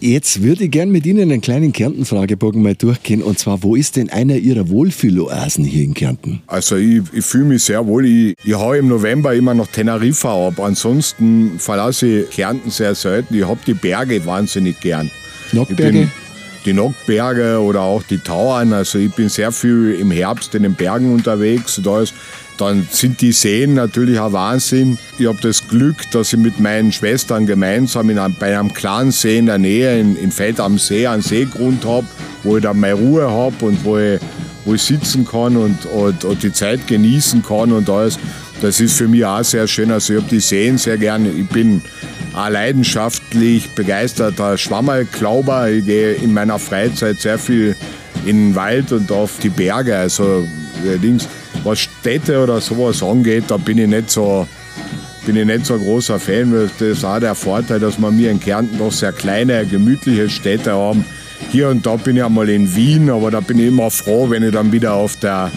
Jetzt würde ich gern mit Ihnen einen kleinen Kärnten-Fragebogen mal durchgehen. Und zwar, wo ist denn einer Ihrer Wohlfühloasen hier in Kärnten? Also ich, ich fühle mich sehr wohl. Ich, ich haue im November immer nach Teneriffa ab. Ansonsten verlasse ich Kärnten sehr selten. Ich habe die Berge wahnsinnig gern. Nockberge? Die Nockberge oder auch die Tauern. Also ich bin sehr viel im Herbst in den Bergen unterwegs. Da ist dann sind die Seen natürlich ein Wahnsinn. Ich habe das Glück, dass ich mit meinen Schwestern gemeinsam in einem, bei einem kleinen See in der Nähe, in, in Feld am See, einen Seegrund habe, wo ich dann meine Ruhe habe und wo ich, wo ich sitzen kann und, und, und die Zeit genießen kann und alles. Das ist für mich auch sehr schön. Also ich habe die Seen sehr gerne. Ich bin ein leidenschaftlich begeisterter Schwammerklauber. Ich gehe in meiner Freizeit sehr viel in den Wald und auf die Berge. Also allerdings was Städte oder sowas angeht, da bin ich nicht so, bin ich nicht so ein großer Fan. Das ist auch der Vorteil, dass wir mir in Kärnten noch sehr kleine, gemütliche Städte haben. Hier und da bin ich einmal in Wien, aber da bin ich immer froh, wenn ich dann wieder auf der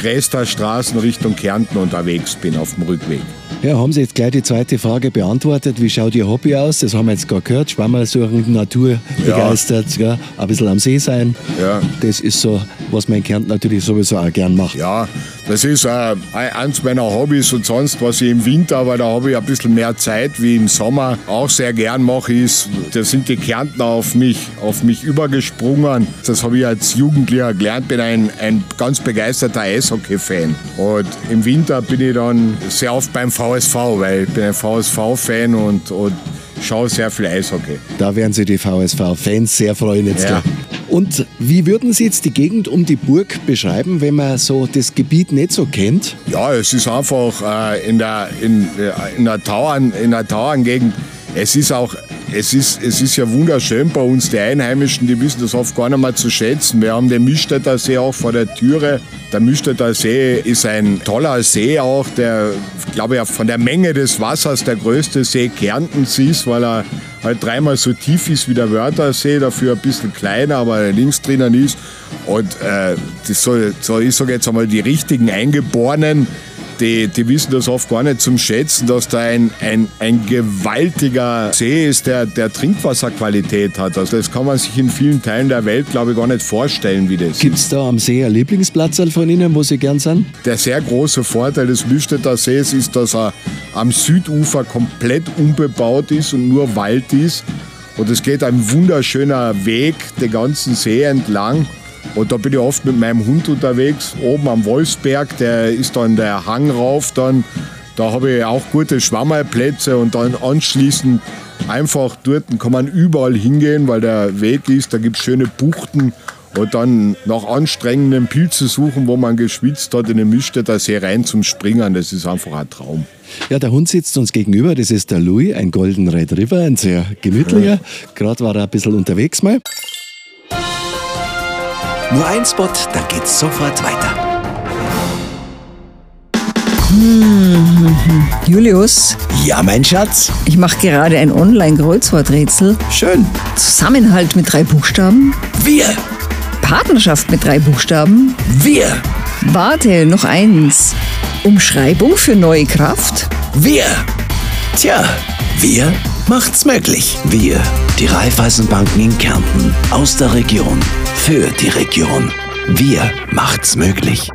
Krester Straßen Richtung Kärnten unterwegs bin, auf dem Rückweg. Ja, haben Sie jetzt gleich die zweite Frage beantwortet. Wie schaut Ihr Hobby aus? Das haben wir jetzt gerade gehört. Schwammerl suchen, Natur begeistert, ja. ja. ein bisschen am See sein. Ja. Das ist so, was man in Kärnten natürlich sowieso auch gern macht. Ja, das ist äh, eins meiner Hobbys und sonst, was ich im Winter, weil da habe ich ein bisschen mehr Zeit wie im Sommer, auch sehr gern mache, ist, da sind die Kärntner auf mich, auf mich übergesprungen. Das habe ich als Jugendlicher gelernt, bin ein, ein ganz begeisterter Eishockey-Fan. Und im Winter bin ich dann sehr oft beim VfB VSV, weil ich bin ein VSV-Fan und, und schaue sehr viel Eishockey. Da werden sich die VSV-Fans sehr freuen jetzt. Ja. Und wie würden Sie jetzt die Gegend um die Burg beschreiben, wenn man so das Gebiet nicht so kennt? Ja, es ist einfach äh, in der, in, äh, in der Tauern, in der Tauerngegend. Es ist auch es ist, es ist ja wunderschön bei uns. Die Einheimischen, die wissen das oft gar nicht mal zu schätzen. Wir haben den Mischstädter See auch vor der Türe. Der Mischstädter See ist ein toller See auch, der, glaube ich, von der Menge des Wassers der größte See Kärntens ist, weil er halt dreimal so tief ist wie der Wörthersee, dafür ein bisschen kleiner, aber links drinnen ist. Und äh, das soll, so, ich sage jetzt einmal, die richtigen Eingeborenen, die, die wissen das oft gar nicht zum Schätzen, dass da ein, ein, ein gewaltiger See ist, der, der Trinkwasserqualität hat. Also das kann man sich in vielen Teilen der Welt, glaube ich, gar nicht vorstellen, wie das Gibt es da am See ein Lieblingsplatz von Ihnen, wo Sie gern sind? Der sehr große Vorteil des Lüsteter Sees ist, dass er am Südufer komplett unbebaut ist und nur Wald ist. Und es geht ein wunderschöner Weg den ganzen See entlang. Und da bin ich oft mit meinem Hund unterwegs, oben am Wolfsberg, der ist dann der Hang rauf, dann, da habe ich auch gute Schwammerplätze und dann anschließend einfach dort kann man überall hingehen, weil der Weg ist, da gibt es schöne Buchten und dann nach anstrengenden Pilze suchen, wo man geschwitzt hat, in den Mischstädter See rein zum Springen, das ist einfach ein Traum. Ja, der Hund sitzt uns gegenüber, das ist der Louis, ein Golden Red River, ein sehr gemütlicher. Ja. Gerade war er ein bisschen unterwegs mal. Nur ein Spot, dann geht's sofort weiter. Hm, Julius? Ja, mein Schatz? Ich mache gerade ein Online-Kreuzworträtsel. Schön. Zusammenhalt mit drei Buchstaben. Wir. Partnerschaft mit drei Buchstaben. Wir. Warte, noch eins. Umschreibung für neue Kraft. Wir. Tja, wir macht's möglich. Wir, die Raiffeisenbanken in Kärnten, aus der Region, für die Region. Wir macht's möglich.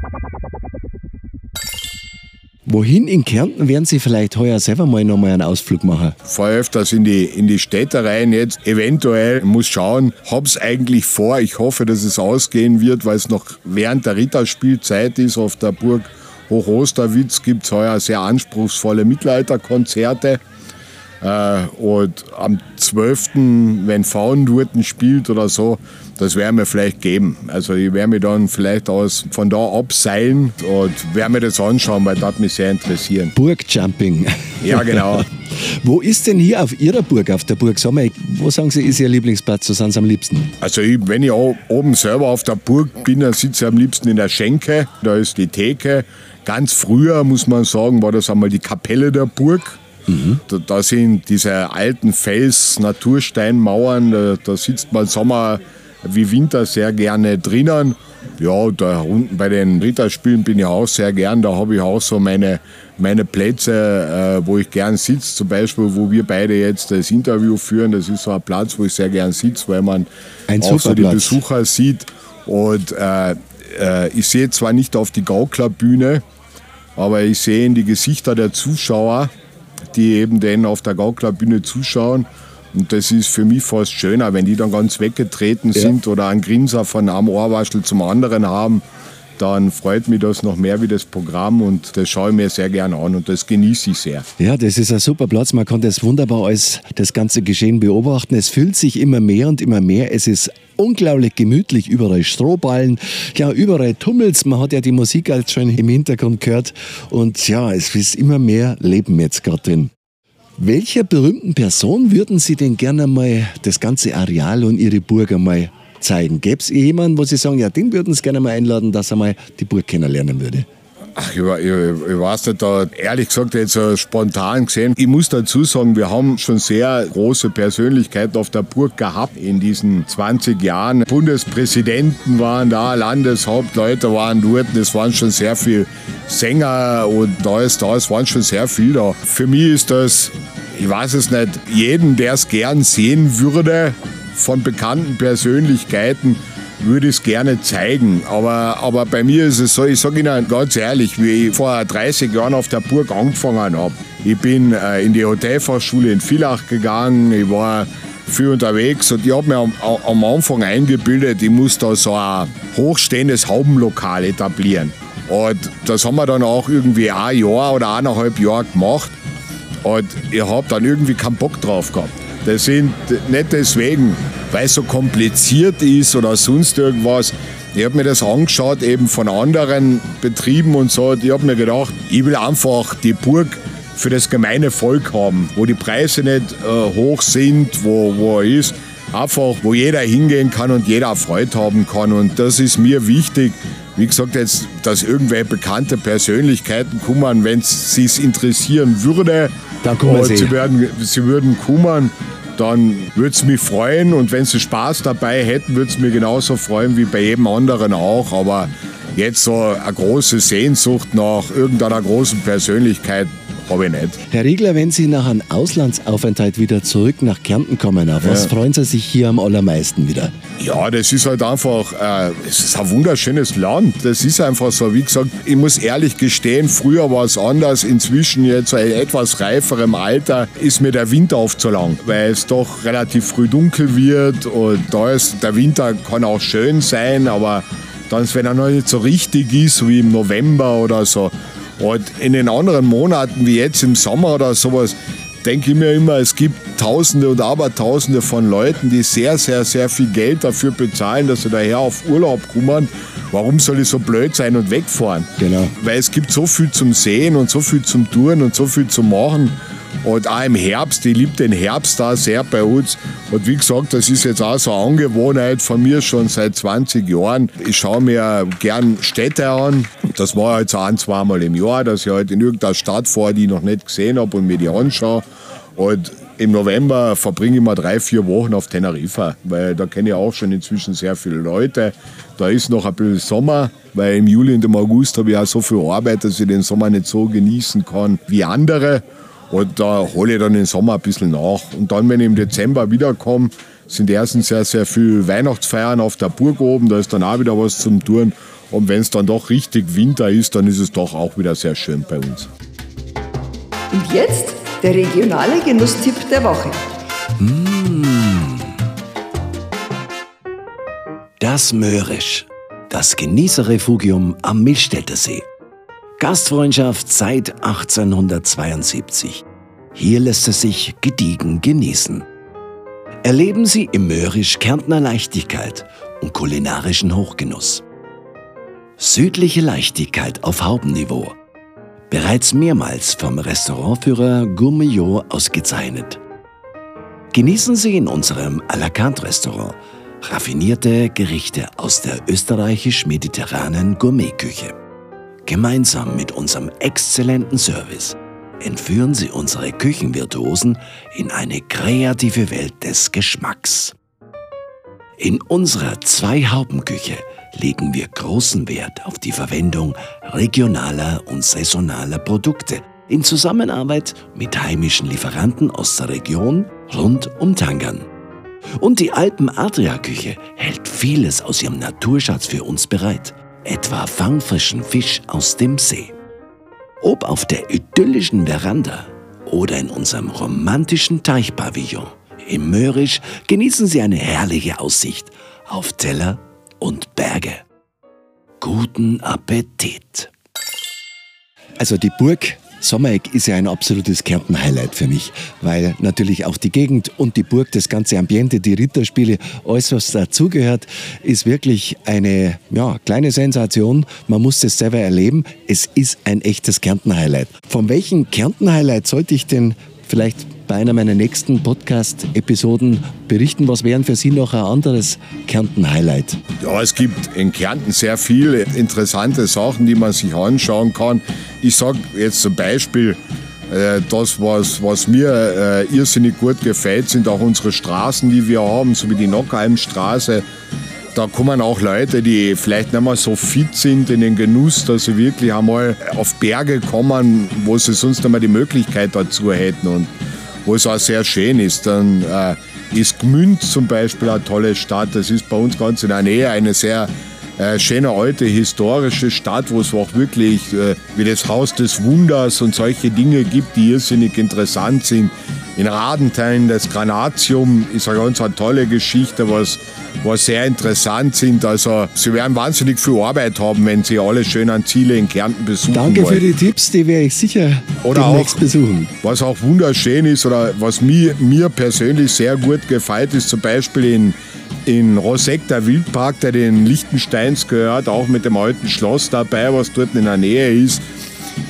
Wohin in Kärnten werden Sie vielleicht heuer selber mal nochmal einen Ausflug machen? Fahr öfters in die, in die Städte rein jetzt. Eventuell muss schauen, hab's eigentlich vor. Ich hoffe, dass es ausgehen wird, weil es noch während der Ritterspielzeit ist. Auf der Burg Hochosterwitz gibt es heuer sehr anspruchsvolle Mittelalterkonzerte. Äh, und am 12., wenn Frauendurten spielt oder so, das werden wir vielleicht geben. Also ich werde mich dann vielleicht aus, von da abseilen und werde mir das anschauen, weil das mich sehr interessieren. Burgjumping. Ja, genau. wo ist denn hier auf Ihrer Burg, auf der Burg Sommer, wo sagen Sie, ist Ihr Lieblingsplatz, wo sind Sie am liebsten? Also ich, wenn ich oben selber auf der Burg bin, dann sitze ich am liebsten in der Schenke, da ist die Theke. Ganz früher, muss man sagen, war das einmal die Kapelle der Burg. Mhm. Da, da, sind diese alten Fels-Natursteinmauern, da, da, sitzt man Sommer wie Winter sehr gerne drinnen. Ja, da unten bei den Ritterspielen bin ich auch sehr gern. Da habe ich auch so meine, meine Plätze, äh, wo ich gern sitze. Zum Beispiel, wo wir beide jetzt das Interview führen. Das ist so ein Platz, wo ich sehr gern sitze, weil man Ein auch so die. Besucher sieht. Und äh, äh, ich sehe zwar nicht auf die Gauklerbühne, aber ich sehe in die Gesichter der Zuschauer, die eben dann auf der Gauklerbühne zuschauen. Und das ist für mich fast schöner, wenn die dann ganz weggetreten sind oder einen Grinser von einem Ohrwaschel zum anderen haben, dann freut mich das noch mehr wie das Programm und das schaue ich mir sehr gerne an und das genieße ich sehr. Ja, das ist ein super Platz. Man kann das wunderbar als das ganze Geschehen beobachten. Es füllt sich immer mehr und immer mehr. Es ist unglaublich gemütlich. Überall Strohballen. Ja, überall tummelt's. Man hat ja die Musik als schon im Hintergrund gehört. Und ja, es ist immer mehr Leben jetzt gerade drin. Welcher berühmten Person würden Sie denn gerne mal das ganze Areal und Ihre Burg einmal zeigen? Gäbe es jemanden, wo Sie sagen, ja, den würden Sie gerne mal einladen, dass er mal die Burg kennenlernen würde? Ach, ich, ich, ich weiß nicht, da ehrlich gesagt jetzt so spontan gesehen. Ich muss dazu sagen, wir haben schon sehr große Persönlichkeiten auf der Burg gehabt in diesen 20 Jahren. Bundespräsidenten waren da, Landeshauptleute waren dort. Es waren schon sehr viele Sänger und da ist da, es waren schon sehr viele da. Für mich ist das, ich weiß es nicht, jeden, der es gern sehen würde, von bekannten Persönlichkeiten, würde ich es gerne zeigen. Aber, aber bei mir ist es so, ich sage Ihnen ganz ehrlich, wie ich vor 30 Jahren auf der Burg angefangen habe. Ich bin äh, in die Hotelfachschule in Villach gegangen, ich war viel unterwegs und ich habe mir am, am Anfang eingebildet, ich muss da so ein hochstehendes Haubenlokal etablieren. Und das haben wir dann auch irgendwie ein Jahr oder eineinhalb Jahre gemacht. Und ich habe dann irgendwie keinen Bock drauf gehabt. Das sind nicht deswegen, weil es so kompliziert ist oder sonst irgendwas. Ich habe mir das angeschaut, eben von anderen Betrieben und so. Ich habe mir gedacht, ich will einfach die Burg für das gemeine Volk haben, wo die Preise nicht äh, hoch sind, wo, wo er ist. Einfach, wo jeder hingehen kann und jeder Freude haben kann. Und das ist mir wichtig. Wie gesagt, jetzt, dass irgendwelche bekannte Persönlichkeiten kommen, wenn es sie interessieren würde. Dann kommen sie. sie, werden, sie würden kommen, dann würde es mich freuen. Und wenn sie Spaß dabei hätten, würde es mir genauso freuen wie bei jedem anderen auch. Aber jetzt so eine große Sehnsucht nach irgendeiner großen Persönlichkeit habe ich nicht. Herr Riegler, wenn Sie nach einem Auslandsaufenthalt wieder zurück nach Kärnten kommen, auf was Ja. freuen Sie sich hier am allermeisten wieder? Ja, das ist halt einfach, äh, es ist ein wunderschönes Land. Das ist einfach so. Wie gesagt, ich muss ehrlich gestehen, früher war es anders. Inzwischen jetzt in etwas reiferem Alter ist mir der Winter oft zu lang, weil es doch relativ früh dunkel wird und da ist, der Winter kann auch schön sein, aber dann, wenn er noch nicht so richtig ist, wie im November oder so. Und in den anderen Monaten, wie jetzt im Sommer oder sowas, denke ich mir immer, es gibt Tausende und Abertausende von Leuten, die sehr, sehr, sehr viel Geld dafür bezahlen, dass sie daher auf Urlaub kommen. Warum soll ich so blöd sein und wegfahren? Genau. Weil es gibt so viel zum Sehen und so viel zum Tun und so viel zum Machen. Und auch im Herbst, ich liebe den Herbst da sehr bei uns. Und wie gesagt, das ist jetzt auch so eine Angewohnheit von mir schon seit 20 Jahren. Ich schaue mir gern Städte an. Das war jetzt auch ein, zweimal im Jahr, dass ich halt in irgendeiner Stadt fahre, die ich noch nicht gesehen habe und mir die anschaue. Und im November verbringe ich mal drei, vier Wochen auf Teneriffa, weil da kenne ich auch schon inzwischen sehr viele Leute. Da ist noch ein bisschen Sommer, weil im Juli und im August habe ich auch so viel Arbeit, dass ich den Sommer nicht so genießen kann wie andere. Und da hole ich dann den Sommer ein bisschen nach. Und dann, wenn ich im Dezember wiederkomme, sind erstens sehr, sehr viele Weihnachtsfeiern auf der Burg oben. Da ist dann auch wieder was zum Tun. Und wenn es dann doch richtig Winter ist, dann ist es doch auch wieder sehr schön bei uns. Und jetzt der regionale Genusstipp der Woche. Das Möhrisch, das Genießerrefugium am Milchstädter See. Gastfreundschaft seit 1872. Hier lässt es sich gediegen genießen. Erleben Sie im Möhrisch Kärntner Leichtigkeit und kulinarischen Hochgenuss. Südliche Leichtigkeit auf Hauptniveau. Bereits mehrmals vom Restaurantführer Gourmillot ausgezeichnet. Genießen Sie in unserem à la carte Restaurant raffinierte Gerichte aus der österreichisch-mediterranen Gourmetküche. Gemeinsam mit unserem exzellenten Service entführen Sie unsere Küchenvirtuosen in eine kreative Welt des Geschmacks. In unserer Zwei-Haupen-Küche legen wir großen Wert auf die Verwendung regionaler und saisonaler Produkte in Zusammenarbeit mit heimischen Lieferanten aus der Region rund um Tangern. Und die Alpen-Adria-Küche hält vieles aus ihrem Naturschatz für uns bereit, etwa fangfrischen Fisch aus dem See. Ob auf der idyllischen Veranda oder in unserem romantischen Teichpavillon im Möhrisch genießen Sie eine herrliche Aussicht auf Teller und Berge. Guten Appetit! Also die Burg Sommereck ist ja ein absolutes Kärnten-Highlight für mich, weil natürlich auch die Gegend und die Burg, das ganze Ambiente, die Ritterspiele, alles was dazugehört, ist wirklich eine ja, kleine Sensation. Man muss es selber erleben. Es ist ein echtes Kärnten-Highlight. Von welchem Kärnten-Highlight sollte ich denn vielleicht bei einer meiner nächsten Podcast-Episoden berichten. Was wären für Sie noch ein anderes Kärnten-Highlight? Ja, es gibt in Kärnten sehr viele interessante Sachen, die man sich anschauen kann. Ich sage jetzt zum Beispiel, äh, das, was, was mir äh, irrsinnig gut gefällt, sind auch unsere Straßen, die wir haben, so wie die Nockheimstraße. Da kommen auch Leute, die vielleicht nicht mehr so fit sind in den Genuss, dass sie wirklich einmal auf Berge kommen, wo sie sonst nicht mehr die Möglichkeit dazu hätten. Und wo es auch sehr schön ist. Dann äh, ist Gmünd zum Beispiel eine tolle Stadt. Das ist bei uns ganz in der Nähe eine sehr äh, schöne alte historische Stadt, wo es auch wirklich äh, wie das Haus des Wunders und solche Dinge gibt, die irrsinnig interessant sind. In Radenteilen das Granatium ist eine ganz eine tolle Geschichte, was, was sehr interessant sind. Also Sie werden wahnsinnig viel Arbeit haben, wenn Sie alle schönen Ziele in Kärnten besuchen Danke wollen. für die Tipps, die werde ich sicher oder demnächst auch, besuchen. Was auch wunderschön ist oder was mir, mir persönlich sehr gut gefällt, ist zum Beispiel in, in Roseck der Wildpark, der den Liechtensteins gehört, auch mit dem alten Schloss dabei, was dort in der Nähe ist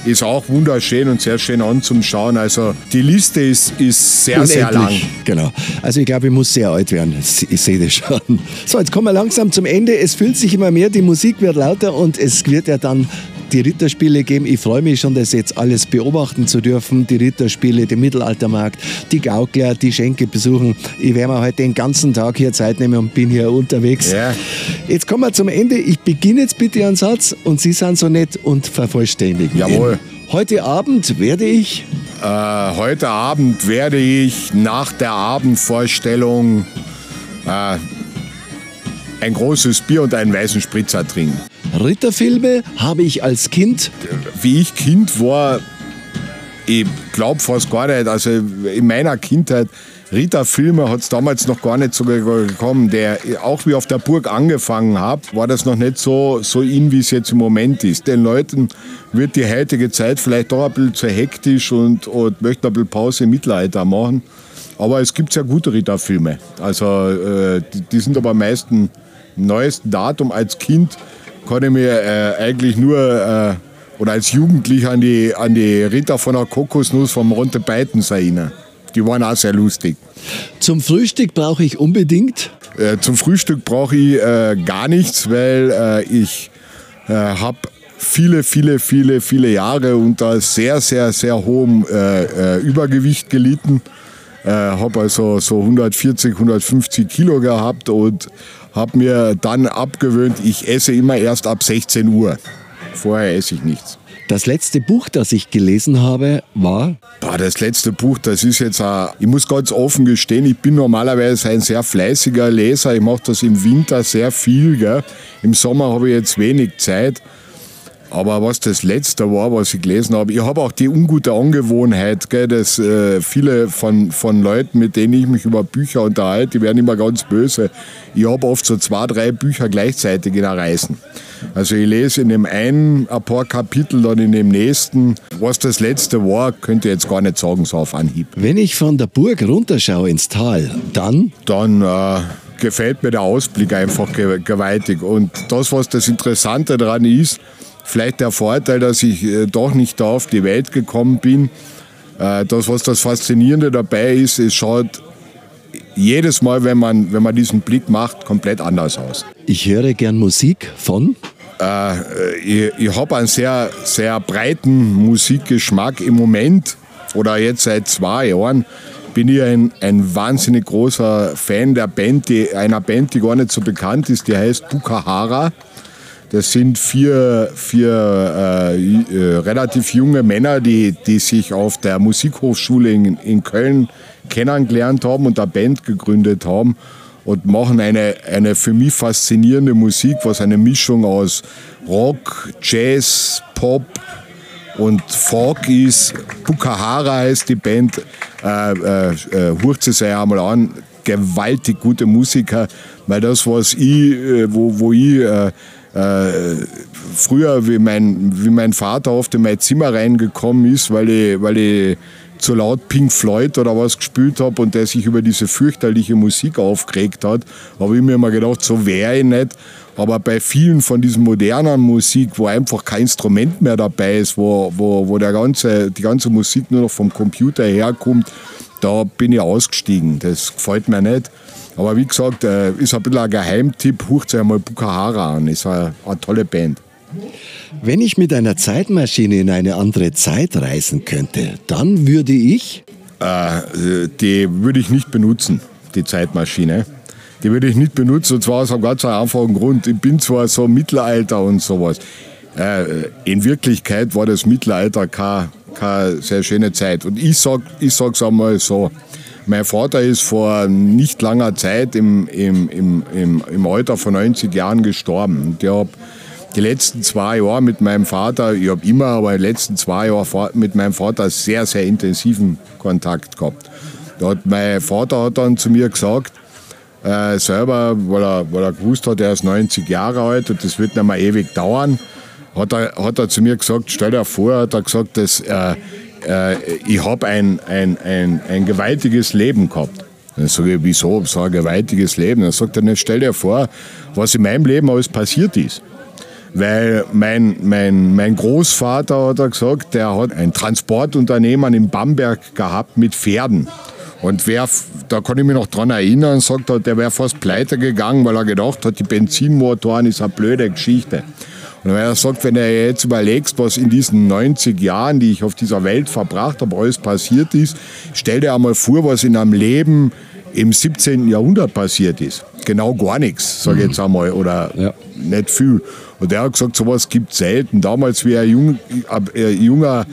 ist auch wunderschön und sehr schön anzuschauen. Also die Liste ist, ist sehr, Unendlich. sehr lang. Genau. Also ich glaube, ich muss sehr alt werden. Ich sehe das schon. So, jetzt kommen wir langsam zum Ende. Es fühlt sich immer mehr, die Musik wird lauter und es wird ja dann die Ritterspiele geben. Ich freue mich schon, das jetzt alles beobachten zu dürfen. Die Ritterspiele, den Mittelaltermarkt, die Gaukler, die Schenke besuchen. Ich werde mir heute den ganzen Tag hier Zeit nehmen und bin hier unterwegs. Ja. Jetzt kommen wir zum Ende. Ich beginne jetzt bitte einen Satz und Sie sind so nett und vervollständigen. Jawohl. Heute Abend werde ich Äh, heute Abend werde ich nach der Abendvorstellung äh, ein großes Bier und einen weißen Spritzer trinken. Ritterfilme habe ich als Kind Wie ich Kind war, ich glaube fast gar nicht, also in meiner Kindheit, Ritterfilme hat es damals noch gar nicht so gekommen. Der, auch wie ich auf der Burg angefangen habe, war das noch nicht so, so in, wie es jetzt im Moment ist. Den Leuten wird die heutige Zeit vielleicht doch ein bisschen zu hektisch und, und möchten ein bisschen Pause im Mittelalter machen. Aber es gibt sehr gute Ritterfilme. Also äh, die, die sind aber am meisten neuesten Datum als Kind kann ich mir äh, eigentlich nur äh, oder als Jugendlicher an die, an die Ritter von der Kokosnuss vom Ronte Beitens erinnern. Die waren auch sehr lustig. Zum Frühstück brauche ich unbedingt Äh, zum Frühstück brauche ich äh, gar nichts, weil äh, ich äh, habe viele, viele, viele, viele Jahre unter sehr, sehr, sehr hohem Übergewicht gelitten. Äh, habe also so 140, 150 Kilo gehabt und habe mir dann abgewöhnt, ich esse immer erst ab 16 Uhr. Vorher esse ich nichts. Das letzte Buch, das ich gelesen habe, war das letzte Buch, das ist jetzt, äh, ich muss ganz offen gestehen, ich bin normalerweise ein sehr fleißiger Leser. Ich mache das im Winter sehr viel. Gell? Im Sommer habe ich jetzt wenig Zeit. Aber was das letzte war, was ich gelesen habe, ich habe auch die ungute Angewohnheit, gell, dass äh, viele von, von Leuten, mit denen ich mich über Bücher unterhalte, die werden immer ganz böse. Ich habe oft so zwei, drei Bücher gleichzeitig in der Reisen. Also ich lese in dem einen ein paar Kapitel, dann in dem nächsten. Was das letzte war, könnt ihr jetzt gar nicht sagen, so auf Anhieb. Wenn ich von der Burg runterschaue ins Tal, dann Dann äh, gefällt mir der Ausblick einfach ge gewaltig. Und das, was das Interessante daran ist, vielleicht der Vorteil, dass ich äh, doch nicht da auf die Welt gekommen bin. Äh, das, was das Faszinierende dabei ist, es schaut jedes Mal, wenn man, wenn man diesen Blick macht, komplett anders aus. ich höre gern Musik von Äh, ich ich habe einen sehr, sehr breiten Musikgeschmack im Moment oder jetzt seit zwei Jahren bin ich ein, ein wahnsinnig großer Fan der Band, die, einer Band, die gar nicht so bekannt ist, die heißt Bukahara. Das sind vier, vier äh, äh, relativ junge Männer, die, die sich auf der Musikhochschule in, in Köln kennengelernt haben und eine Band gegründet haben und machen eine, eine für mich faszinierende Musik, was eine Mischung aus Rock, Jazz, Pop und Folk ist. Bukahara heißt die Band. Äh, äh, äh, hört sie sich einmal an. Gewaltig gute Musiker, weil das, was ich, äh, wo, wo ich äh, äh, früher, wie mein, wie mein Vater oft in mein Zimmer reingekommen ist, weil ich, weil ich zu laut Pink Floyd oder was gespielt habe und der sich über diese fürchterliche Musik aufgeregt hat, habe ich mir immer gedacht, so wäre ich nicht. Aber bei vielen von diesen modernen Musik, wo einfach kein Instrument mehr dabei ist, wo, wo, wo der ganze, die ganze Musik nur noch vom Computer herkommt, da bin ich ausgestiegen. Das gefällt mir nicht. Aber wie gesagt, äh, ist ein bisschen ein Geheimtipp. Hucht sich einmal Bukahara an. Ist eine, eine tolle Band. Wenn ich mit einer Zeitmaschine in eine andere Zeit reisen könnte, dann würde ich. Äh, die würde ich nicht benutzen, die Zeitmaschine. Die würde ich nicht benutzen, und zwar aus einem ganz einfachen Grund. Ich bin zwar so Mittelalter und sowas. Äh, in Wirklichkeit war das Mittelalter keine, keine sehr schöne Zeit. Und ich sage ich sag's einmal so: mein Vater ist vor nicht langer Zeit im, im, im, im, im Alter von 90 Jahren gestorben. Ich habe die letzten zwei Jahre mit meinem Vater, ich habe immer, aber die letzten zwei Jahre mit meinem Vater sehr, sehr intensiven Kontakt gehabt. Hat mein Vater hat dann zu mir gesagt, äh, selber, weil er, weil er gewusst hat, er ist 90 Jahre alt und das wird nicht mehr ewig dauern, hat er, hat er zu mir gesagt, stell dir vor, hat er gesagt, dass, äh, äh, ich habe ein, ein, ein, ein gewaltiges Leben gehabt. Dann sage ich, wieso so ein gewaltiges Leben? Dann sagt er, stell dir vor, was in meinem Leben alles passiert ist. Weil mein, mein, mein Großvater hat er gesagt, der hat ein Transportunternehmen in Bamberg gehabt mit Pferden. Und wer, da kann ich mich noch dran erinnern, sagt er, der wäre fast pleite gegangen, weil er gedacht hat, die Benzinmotoren ist eine blöde Geschichte. Und wenn er sagt, wenn du jetzt überlegst, was in diesen 90 Jahren, die ich auf dieser Welt verbracht habe, alles passiert ist, stell dir einmal vor, was in einem Leben im 17. Jahrhundert passiert ist. Genau gar nichts, sage ich jetzt einmal, oder ja. nicht viel. Und der hat gesagt, sowas gibt es selten. Damals, wie ein, jung, ein junger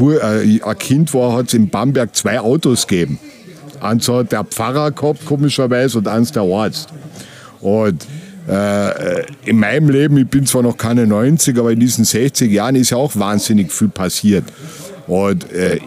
äh, ein Kind war, hat es in Bamberg zwei Autos gegeben. Eins hat der Pfarrer gehabt, komischerweise, und eins der Arzt. Und äh, in meinem Leben, ich bin zwar noch keine 90, aber in diesen 60 Jahren ist ja auch wahnsinnig viel passiert. Und äh,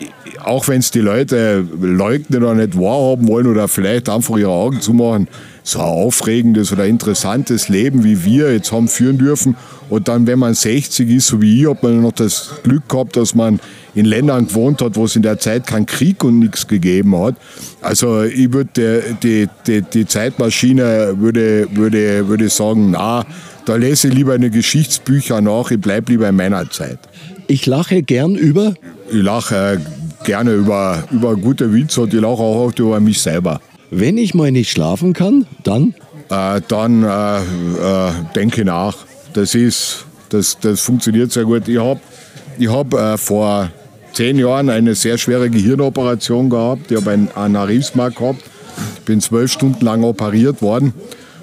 auch wenn es die Leute leugnen oder nicht wahrhaben wollen oder vielleicht einfach ihre Augen zumachen, so ein aufregendes oder interessantes Leben wie wir jetzt haben führen dürfen. Und dann, wenn man 60 ist, so wie ich, hat man noch das Glück gehabt, dass man in Ländern gewohnt hat, wo es in der Zeit keinen Krieg und nichts gegeben hat. Also ich würde die, die, die Zeitmaschine würde, würde, würde sagen, na, da lese ich lieber eine Geschichtsbücher nach, ich bleibe lieber in meiner Zeit. Ich lache gern über? Ich lache gerne über, über gute Witze und ich lache auch über mich selber. Wenn ich mal nicht schlafen kann, dann? Äh, dann äh, äh, denke nach. Das ist, das, das funktioniert sehr gut. Ich habe ich hab, äh, vor zehn Jahren eine sehr schwere Gehirnoperation gehabt. Ich habe ein Aneurysma gehabt. Bin zwölf Stunden lang operiert worden.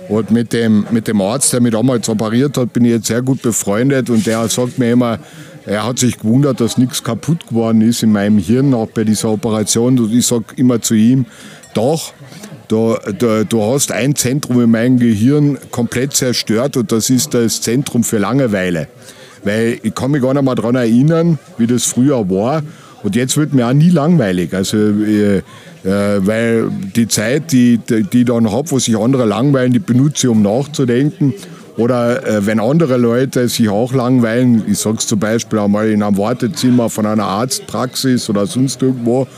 Und mit dem, mit dem Arzt, der mich damals operiert hat, bin ich jetzt sehr gut befreundet. Und der sagt mir immer, er hat sich gewundert, dass nichts kaputt geworden ist in meinem Hirn, auch bei dieser Operation. Und ich sage immer zu ihm, doch, Du, du, du, hast ein Zentrum in meinem Gehirn komplett zerstört und das ist das Zentrum für Langeweile. Weil ich kann mich gar nicht mehr daran erinnern, wie das früher war. Und jetzt wird mir auch nie langweilig. Also, äh, äh, weil die Zeit, die, die, die ich dann habe, wo sich andere langweilen, die benutze ich, um nachzudenken. Oder äh, wenn andere Leute sich auch langweilen, ich sage es zum Beispiel einmal in einem Wartezimmer von einer Arztpraxis oder sonst irgendwo,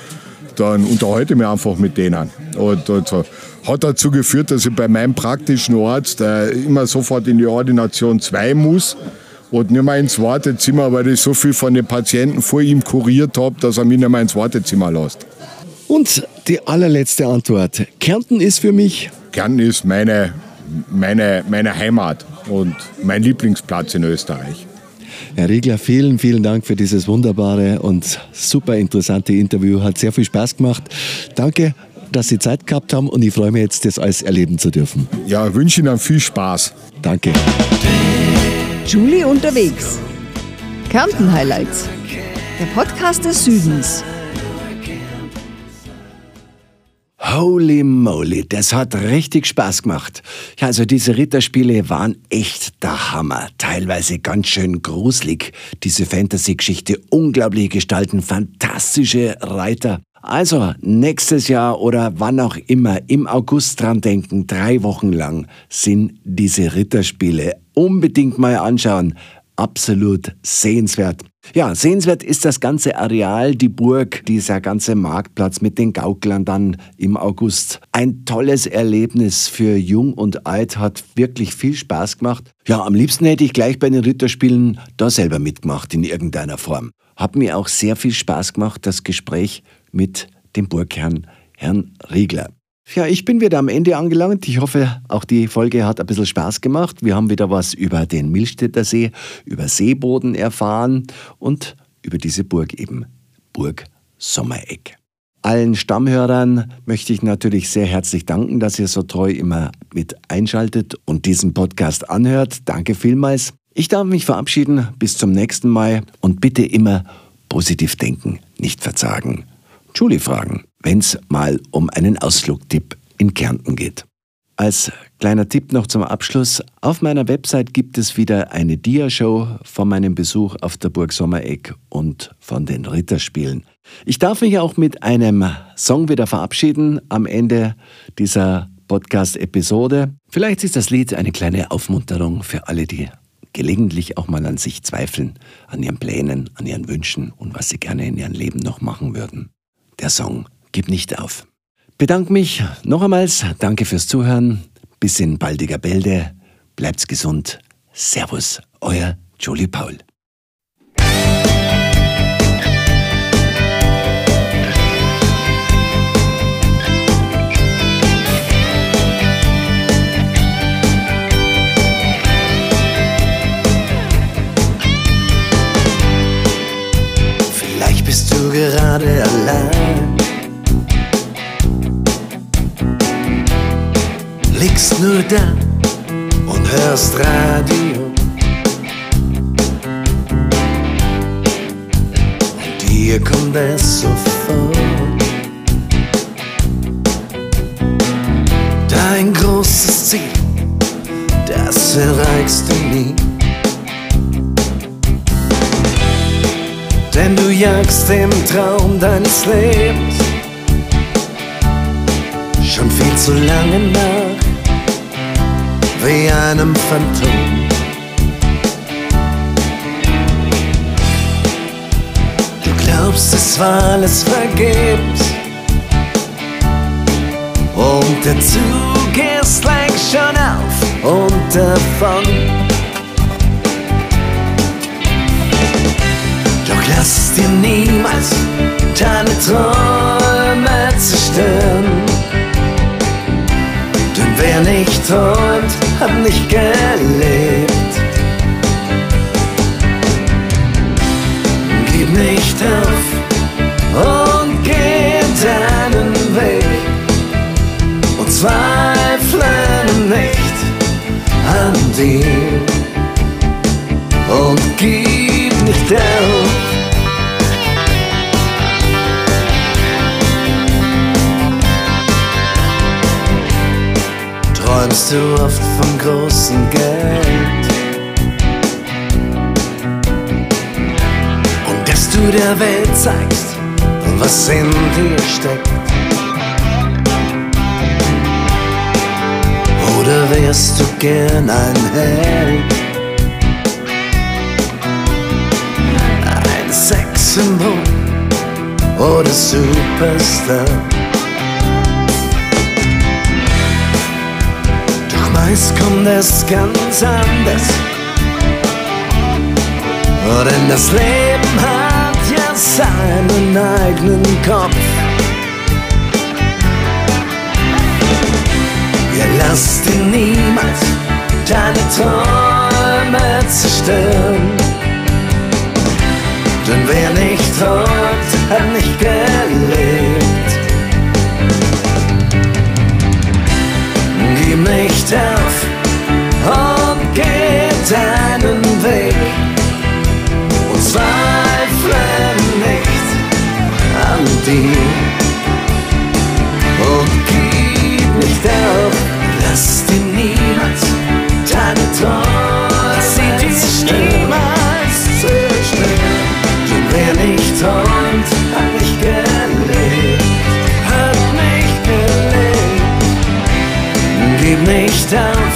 dann unterhalte ich mich einfach mit denen. Und, und so. Hat dazu geführt, dass ich bei meinem praktischen Arzt äh, immer sofort in die Ordination 2 muss und nicht mehr ins Wartezimmer, weil ich so viel von den Patienten vor ihm kuriert habe, dass er mich nicht mehr ins Wartezimmer lässt. Und die allerletzte Antwort. Kärnten ist für mich? Kärnten ist meine, meine, meine Heimat und mein Lieblingsplatz in Österreich. Herr Riegler, vielen, vielen Dank für dieses wunderbare und super interessante Interview. Hat sehr viel Spaß gemacht. Danke, dass Sie Zeit gehabt haben und ich freue mich jetzt, das alles erleben zu dürfen. Ja, wünsche Ihnen viel Spaß. Danke. Julie unterwegs. Kärnten Highlights. Der Podcast des Südens. Holy moly, das hat richtig Spaß gemacht. Ja, also diese Ritterspiele waren echt der Hammer. Teilweise ganz schön gruselig. Diese Fantasy-Geschichte, unglaubliche Gestalten, fantastische Reiter. Also nächstes Jahr oder wann auch immer im August dran denken, drei Wochen lang sind diese Ritterspiele. Unbedingt mal anschauen. Absolut sehenswert. Ja, sehenswert ist das ganze Areal, die Burg, dieser ganze Marktplatz mit den Gauklern dann im August. Ein tolles Erlebnis für Jung und Alt, hat wirklich viel Spaß gemacht. Ja, am liebsten hätte ich gleich bei den Ritterspielen da selber mitgemacht in irgendeiner Form. Hat mir auch sehr viel Spaß gemacht, das Gespräch mit dem Burgherrn, Herrn Riegler. Ja, ich bin wieder am Ende angelangt. Ich hoffe, auch die Folge hat ein bisschen Spaß gemacht. Wir haben wieder was über den Milchstädter See, über Seeboden erfahren und über diese Burg eben, Burg Sommereck. Allen Stammhörern möchte ich natürlich sehr herzlich danken, dass ihr so treu immer mit einschaltet und diesen Podcast anhört. Danke vielmals. Ich darf mich verabschieden. Bis zum nächsten Mal und bitte immer positiv denken, nicht verzagen. Julie fragen, wenn es mal um einen Ausflugtipp in Kärnten geht. Als kleiner Tipp noch zum Abschluss. Auf meiner Website gibt es wieder eine Diashow von meinem Besuch auf der Burg Sommereck und von den Ritterspielen. Ich darf mich auch mit einem Song wieder verabschieden am Ende dieser Podcast-Episode. Vielleicht ist das Lied eine kleine Aufmunterung für alle, die gelegentlich auch mal an sich zweifeln, an ihren Plänen, an ihren Wünschen und was sie gerne in ihrem Leben noch machen würden. Der Song Gib nicht auf. Bedanke mich noch einmals, danke fürs Zuhören, bis in baldiger Bälde, bleibt's gesund, Servus, euer Julie Paul. Du gerade allein. Liegst nur da und hörst Radio. Und dir kommt es so vor. Dein großes Ziel, das erreichst du nie. Denn du jagst dem Traum deines Lebens schon viel zu lange nach, wie einem Phantom. Du glaubst, es war alles vergebens und der Zug ist längst schon auf und davon. Lass dir niemals deine Träume zerstören. Denn wer nicht träumt, hat nicht gelebt. Gib nicht auf und geh deinen Weg und zweifle nicht an dir du oft vom großen Geld. Und dass du der Welt zeigst, was in dir steckt. Oder wärst du gern ein Held? Ein Sexsymbol oder Superstar? Meist kommt es ganz anders. Denn das Leben hat ja seinen eigenen Kopf. Ja, lass dir niemals deine Träume zerstören. Denn wer nicht träumt, hat nicht gelebt. Gib nicht auf nicht an.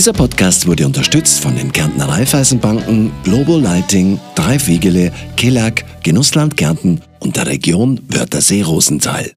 Dieser Podcast wurde unterstützt von den Kärntner Raiffeisenbanken, Global Lighting, Dreifwiegele, Kelag, Genussland Kärnten und der Region Wörthersee-Rosenthal.